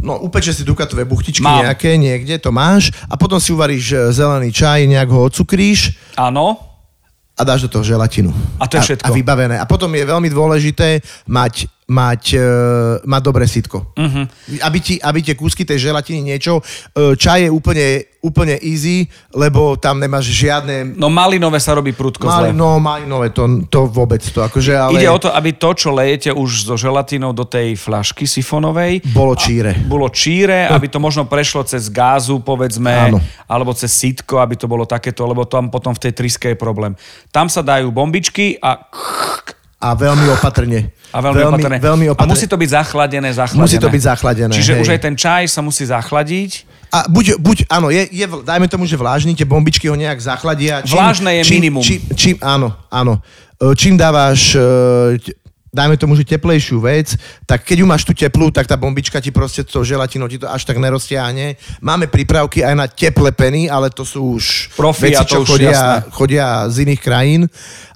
No, upečeš si dukatové buchtičky Mám. nejaké, niekde to máš a potom si uvaríš e, zelený čaj, nejak ho odsukríš Áno. A dáš do toho želatinu. A to je všetko. A, a vybavené. A potom je veľmi dôležité mať, mať, e, mať dobré sitko. Uh-huh. Aby, ti, aby tie kúsky tej želatiny niečo... E, čaj je úplne, úplne easy, lebo tam nemáš žiadne... No malinové sa robí prudko zle. Mali, no, malinové, to, to vôbec to akože, ale Ide o to, aby to, čo lejete už so želatinou do tej flašky sifonovej, bolo číre. bolo číre, aby to možno prešlo cez gázu, povedzme, Áno. alebo cez sítko, aby to bolo takéto, lebo tam potom v tej triske je problém. Tam sa dajú bombičky a, A veľmi opatrne. a veľmi, veľmi, opatrne. veľmi A opatrne. musí to byť zachladené, zachladené. Musí to byť zachladené, Čiže hej. už aj ten čaj sa musí zachladiť. A buď, buď áno, je, je, dajme tomu, že vlážny, tie bombičky ho nejak zachladia. Vlážne je čím, minimum. Čím, čím, áno, áno. E, Čím dávaš, e, dajme tomu, že teplejšiu vec, tak keď ju máš tu teplú, tak tá bombička ti proste to želatinou ti to až tak neroztiahne. Máme prípravky aj na teple peny, ale to sú už Profi a veci, čo už chodia, jasné. chodia z iných krajín,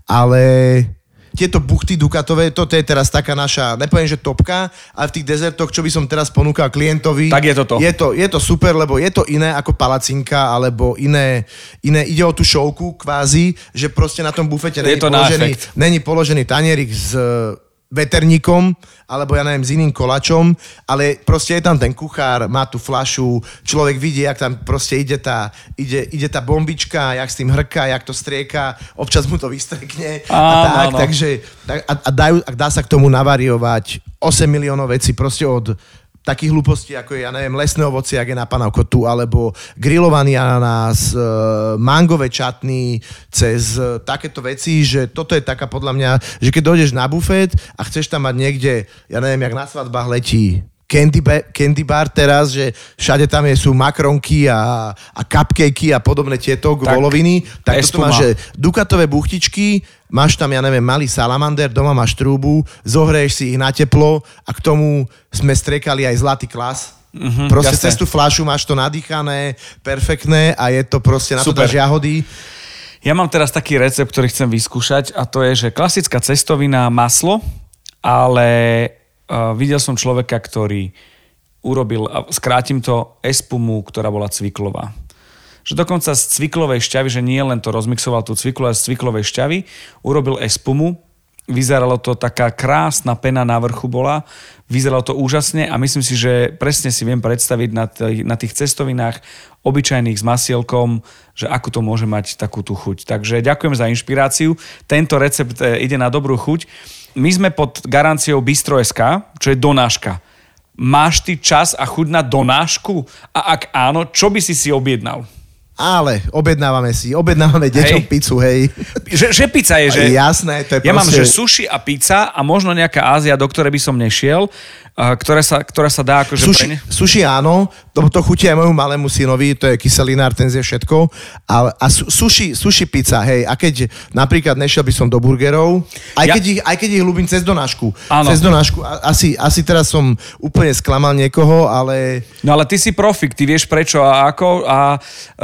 ale tieto buchty Dukatové, toto je teraz taká naša, nepoviem, že topka, ale v tých dezertoch, čo by som teraz ponúkal klientovi, Tak je to to. je to, je to super, lebo je to iné ako palacinka, alebo iné, iné ide o tú šovku kvázi, že proste na tom bufete není to položený, není položený tanierik s veterníkom, alebo ja neviem, s iným kolačom, ale proste je tam ten kuchár, má tú flašu, človek vidí, jak tam proste ide tá, ide, ide tá bombička, jak s tým hrká, jak to strieka, občas mu to vystrekne a tak, takže tak, a, a, dajú, a dá sa k tomu navariovať 8 miliónov vecí proste od takých hlúpostí, ako je, ja neviem, lesné ovoci, jak je na panavkotu, alebo grillovaný ananás, e, mangové čatny, cez e, takéto veci, že toto je taká podľa mňa, že keď dojdeš na bufet a chceš tam mať niekde, ja neviem, jak na svadbách letí candy, ba- candy bar teraz, že všade tam je, sú makronky a, a cupcakey a podobné tieto Tak, voloviny, tak toto máš, že dukatové buchtičky, máš tam, ja neviem, malý salamander, doma máš trúbu, zohreješ si ich na teplo a k tomu sme striekali aj zlatý klas. Mm-hmm, proste jasné. cez tú fľašu máš to nadýchané, perfektné a je to proste na to Super. dáš jahody. Ja mám teraz taký recept, ktorý chcem vyskúšať a to je, že klasická cestovina maslo, ale videl som človeka, ktorý urobil, a skrátim to, espumu, ktorá bola cviklová. Že dokonca z cviklovej šťavy, že nie len to rozmixoval tú cviklu, ale z cviklovej šťavy urobil espumu, vyzeralo to taká krásna pena na vrchu bola, vyzeralo to úžasne a myslím si, že presne si viem predstaviť na, tých, na tých cestovinách obyčajných s masielkom, že ako to môže mať takú tú chuť. Takže ďakujem za inšpiráciu. Tento recept e, ide na dobrú chuť. My sme pod garanciou Bistro.sk, čo je donáška. Máš ty čas a chuť na donášku? A ak áno, čo by si si objednal? Ale objednávame si, objednávame deťom Hej. pizzu, hej. Že, že pizza je, že... Jasné, to je Ja mám, že sushi a pizza a možno nejaká Ázia, do ktorej by som nešiel, a ktoré sa, ktorá sa dá akože Sushi, pre sushi áno, to, to chutí aj môjmu malému synovi, to je kyselinár, ten zje všetko. A su, sushi, sushi pizza, hej, a keď napríklad nešiel by som do burgerov, aj, Ja- keď, ich, aj keď ich ľúbim cez donášku. Áno. Cez donášku, a- asi, asi teraz som úplne sklamal niekoho, ale No ale ty si profik, ty vieš prečo a ako a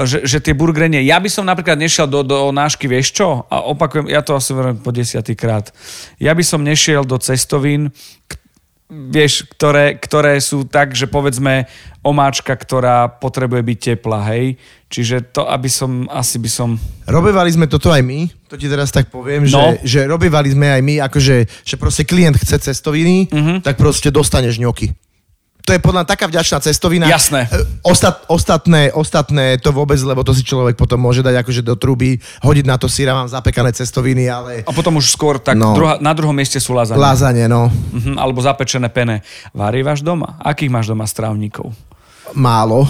že, že tie burgery nie. Ja by som napríklad nešiel do, do nášky, vieš čo? A opakujem, ja to asi verím po desiatý krát. Ja by som nešiel do cestovín, vieš, ktoré, ktoré sú tak, že povedzme omáčka, ktorá potrebuje byť teplá, hej? Čiže to, aby som, asi by som... Robevali sme toto aj my, to ti teraz tak poviem, No. že, že robevali sme aj my, akože, že proste klient chce cestoviny, Mhm. tak proste dostaneš ňoky. To je podľa taká vďačná cestovina. Jasné. E, Ostat, ostatné, ostatné to vôbec, lebo to si človek potom môže dať akože do truby, hodiť na to síra, mám zapekané cestoviny, ale A potom už skôr tak No. druhá, na druhom mieste sú lazanie. lázanie, no, Mhm, alebo zapečené pene. Varievaš doma? Akých máš doma strávnikov? málo.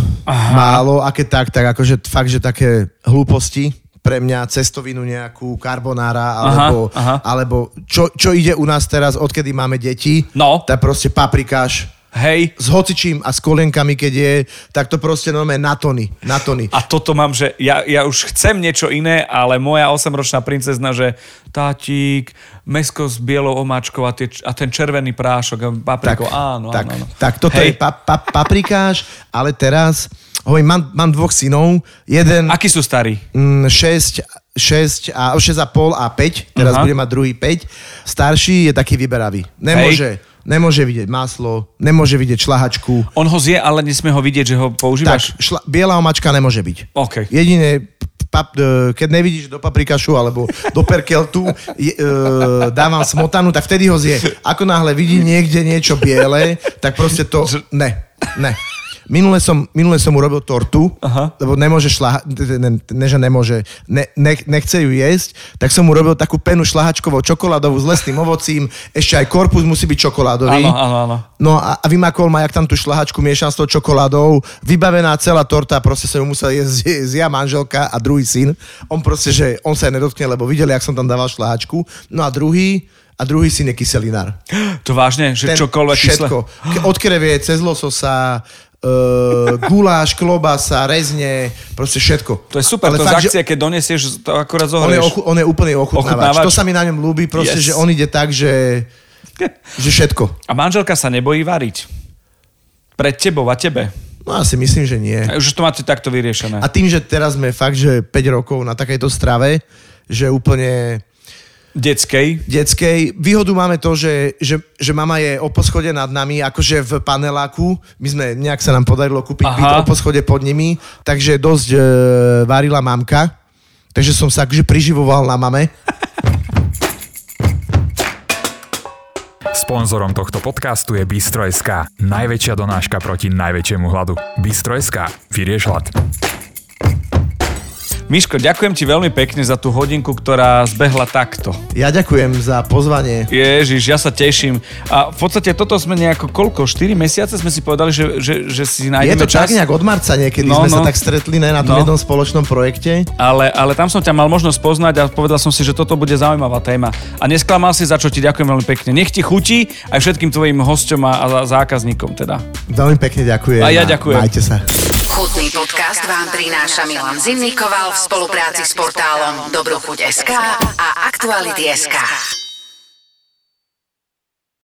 Málo, a keď tak, tak akože fakt, že také hlúposti, pre mňa cestovinu nejakú karbonára, alebo, aha. alebo čo, čo ide u nás teraz, odkedy máme deti, No. tak proste paprikáš, Hej, s hocičím a s kolienkami, keď je, tak to proste normálne na tony, na tony. A toto mám, že ja, ja už chcem niečo iné, ale moja 8-ročná princezna, že tátik, mesko s bielou omáčkou a, tie, a ten červený prášok, papriko, áno, tak, áno, áno. tak toto Hej. je pa, pa, paprikáš, ale teraz, hovorím, mám, mám dvoch synov, jeden Akí sú starí? mm, 6, 6 a 6,5 a 5, teraz Aha. bude mať druhý 5. Starší je taký vyberavý. Nemôže, nemôže vidieť maslo, nemôže vidieť šlahačku. On ho zje, ale nesmie ho vidieť, že ho používaš? Tak, šla, biela omačka nemôže byť. OK. Jedine, pap, e, keď nevidíš do paprikašu alebo do perkeltu, je, e, dávam smotanu, tak vtedy ho zje. Ako náhle vidí niekde niečo biele, tak proste to... Ne, ne. Minule som, minule som urobil tortu, Aha. lebo nemôže šlaha... Ne, ne, že nemôže, ne, ne, nechce ju jesť, tak som urobil takú penu šlahačkovou čokoládovú s lesným ovocím, ešte aj korpus musí byť čokoládový. Áno, áno, áno. No a, a vymakol ma, jak tam tú šlahačku miešam s tou čokoládou, vybavená celá torta, proste som ju musel jesť, jesť ja, manželka a druhý syn. On proste, že on sa aj nedotkne, lebo videli, jak som tam dával šlahačku. No a druhý, a druhý syn je kyselinár. To vážne, že čokoľvek všetko. Ke- Od krevie, cez lososa, uh, guláš, klobasa, rezne, proste všetko. To je super, Ale to fakt, z akcie, keď donesieš, to akurát on je, zohrieš. ochu, on je úplný ochutnávač. Ochutnávač. To sa mi na ňom ľúbi, proste, Yes. že on ide tak, že, že všetko. A manželka sa nebojí variť? Pred tebou a tebe? No ja si myslím, že nie. A Už to máte takto vyriešené. A tým, že teraz sme fakt, že 5 rokov na takejto strave, že úplne Detskej? detskej. Výhodu máme to, že, že, že mama je o poschode nad nami, akože v paneláku. My sme, nejak sa nám podarilo kúpiť Aha. byt o poschode pod nimi, takže dosť e, varila mamka. Takže som sa akože priživoval na mame. Sponzorom tohto podcastu je Bistro.sk, najväčšia donáška proti najväčšiemu hladu. Bistro.sk, vyrieš hlad. Miško, ďakujem ti veľmi pekne za tú hodinku, ktorá zbehla takto. Ja ďakujem za pozvanie. Ježiš, ja sa teším. A v podstate toto sme nejako koľko? 4 mesiace sme si povedali, že, že, že si Je nájdeme to čas. tak nejak od marca niekedy, No, sme no. sa tak stretli ne, na tom No. jednom spoločnom projekte. Ale, ale tam som ťa mal možnosť poznať a povedal som si, že toto bude zaujímavá téma. A nesklamal si, za čo ti ďakujem veľmi pekne. Nech ti chutí aj všetkým tvojim hosťom a, a zákazníkom teda. Veľmi pekne ďakujem. A ja ďakujem. Majte sa. Chutný podcast vám prináša Milan Zimnikoval v spolupráci s portálom Dobrochuť.sk a Aktuality.sk.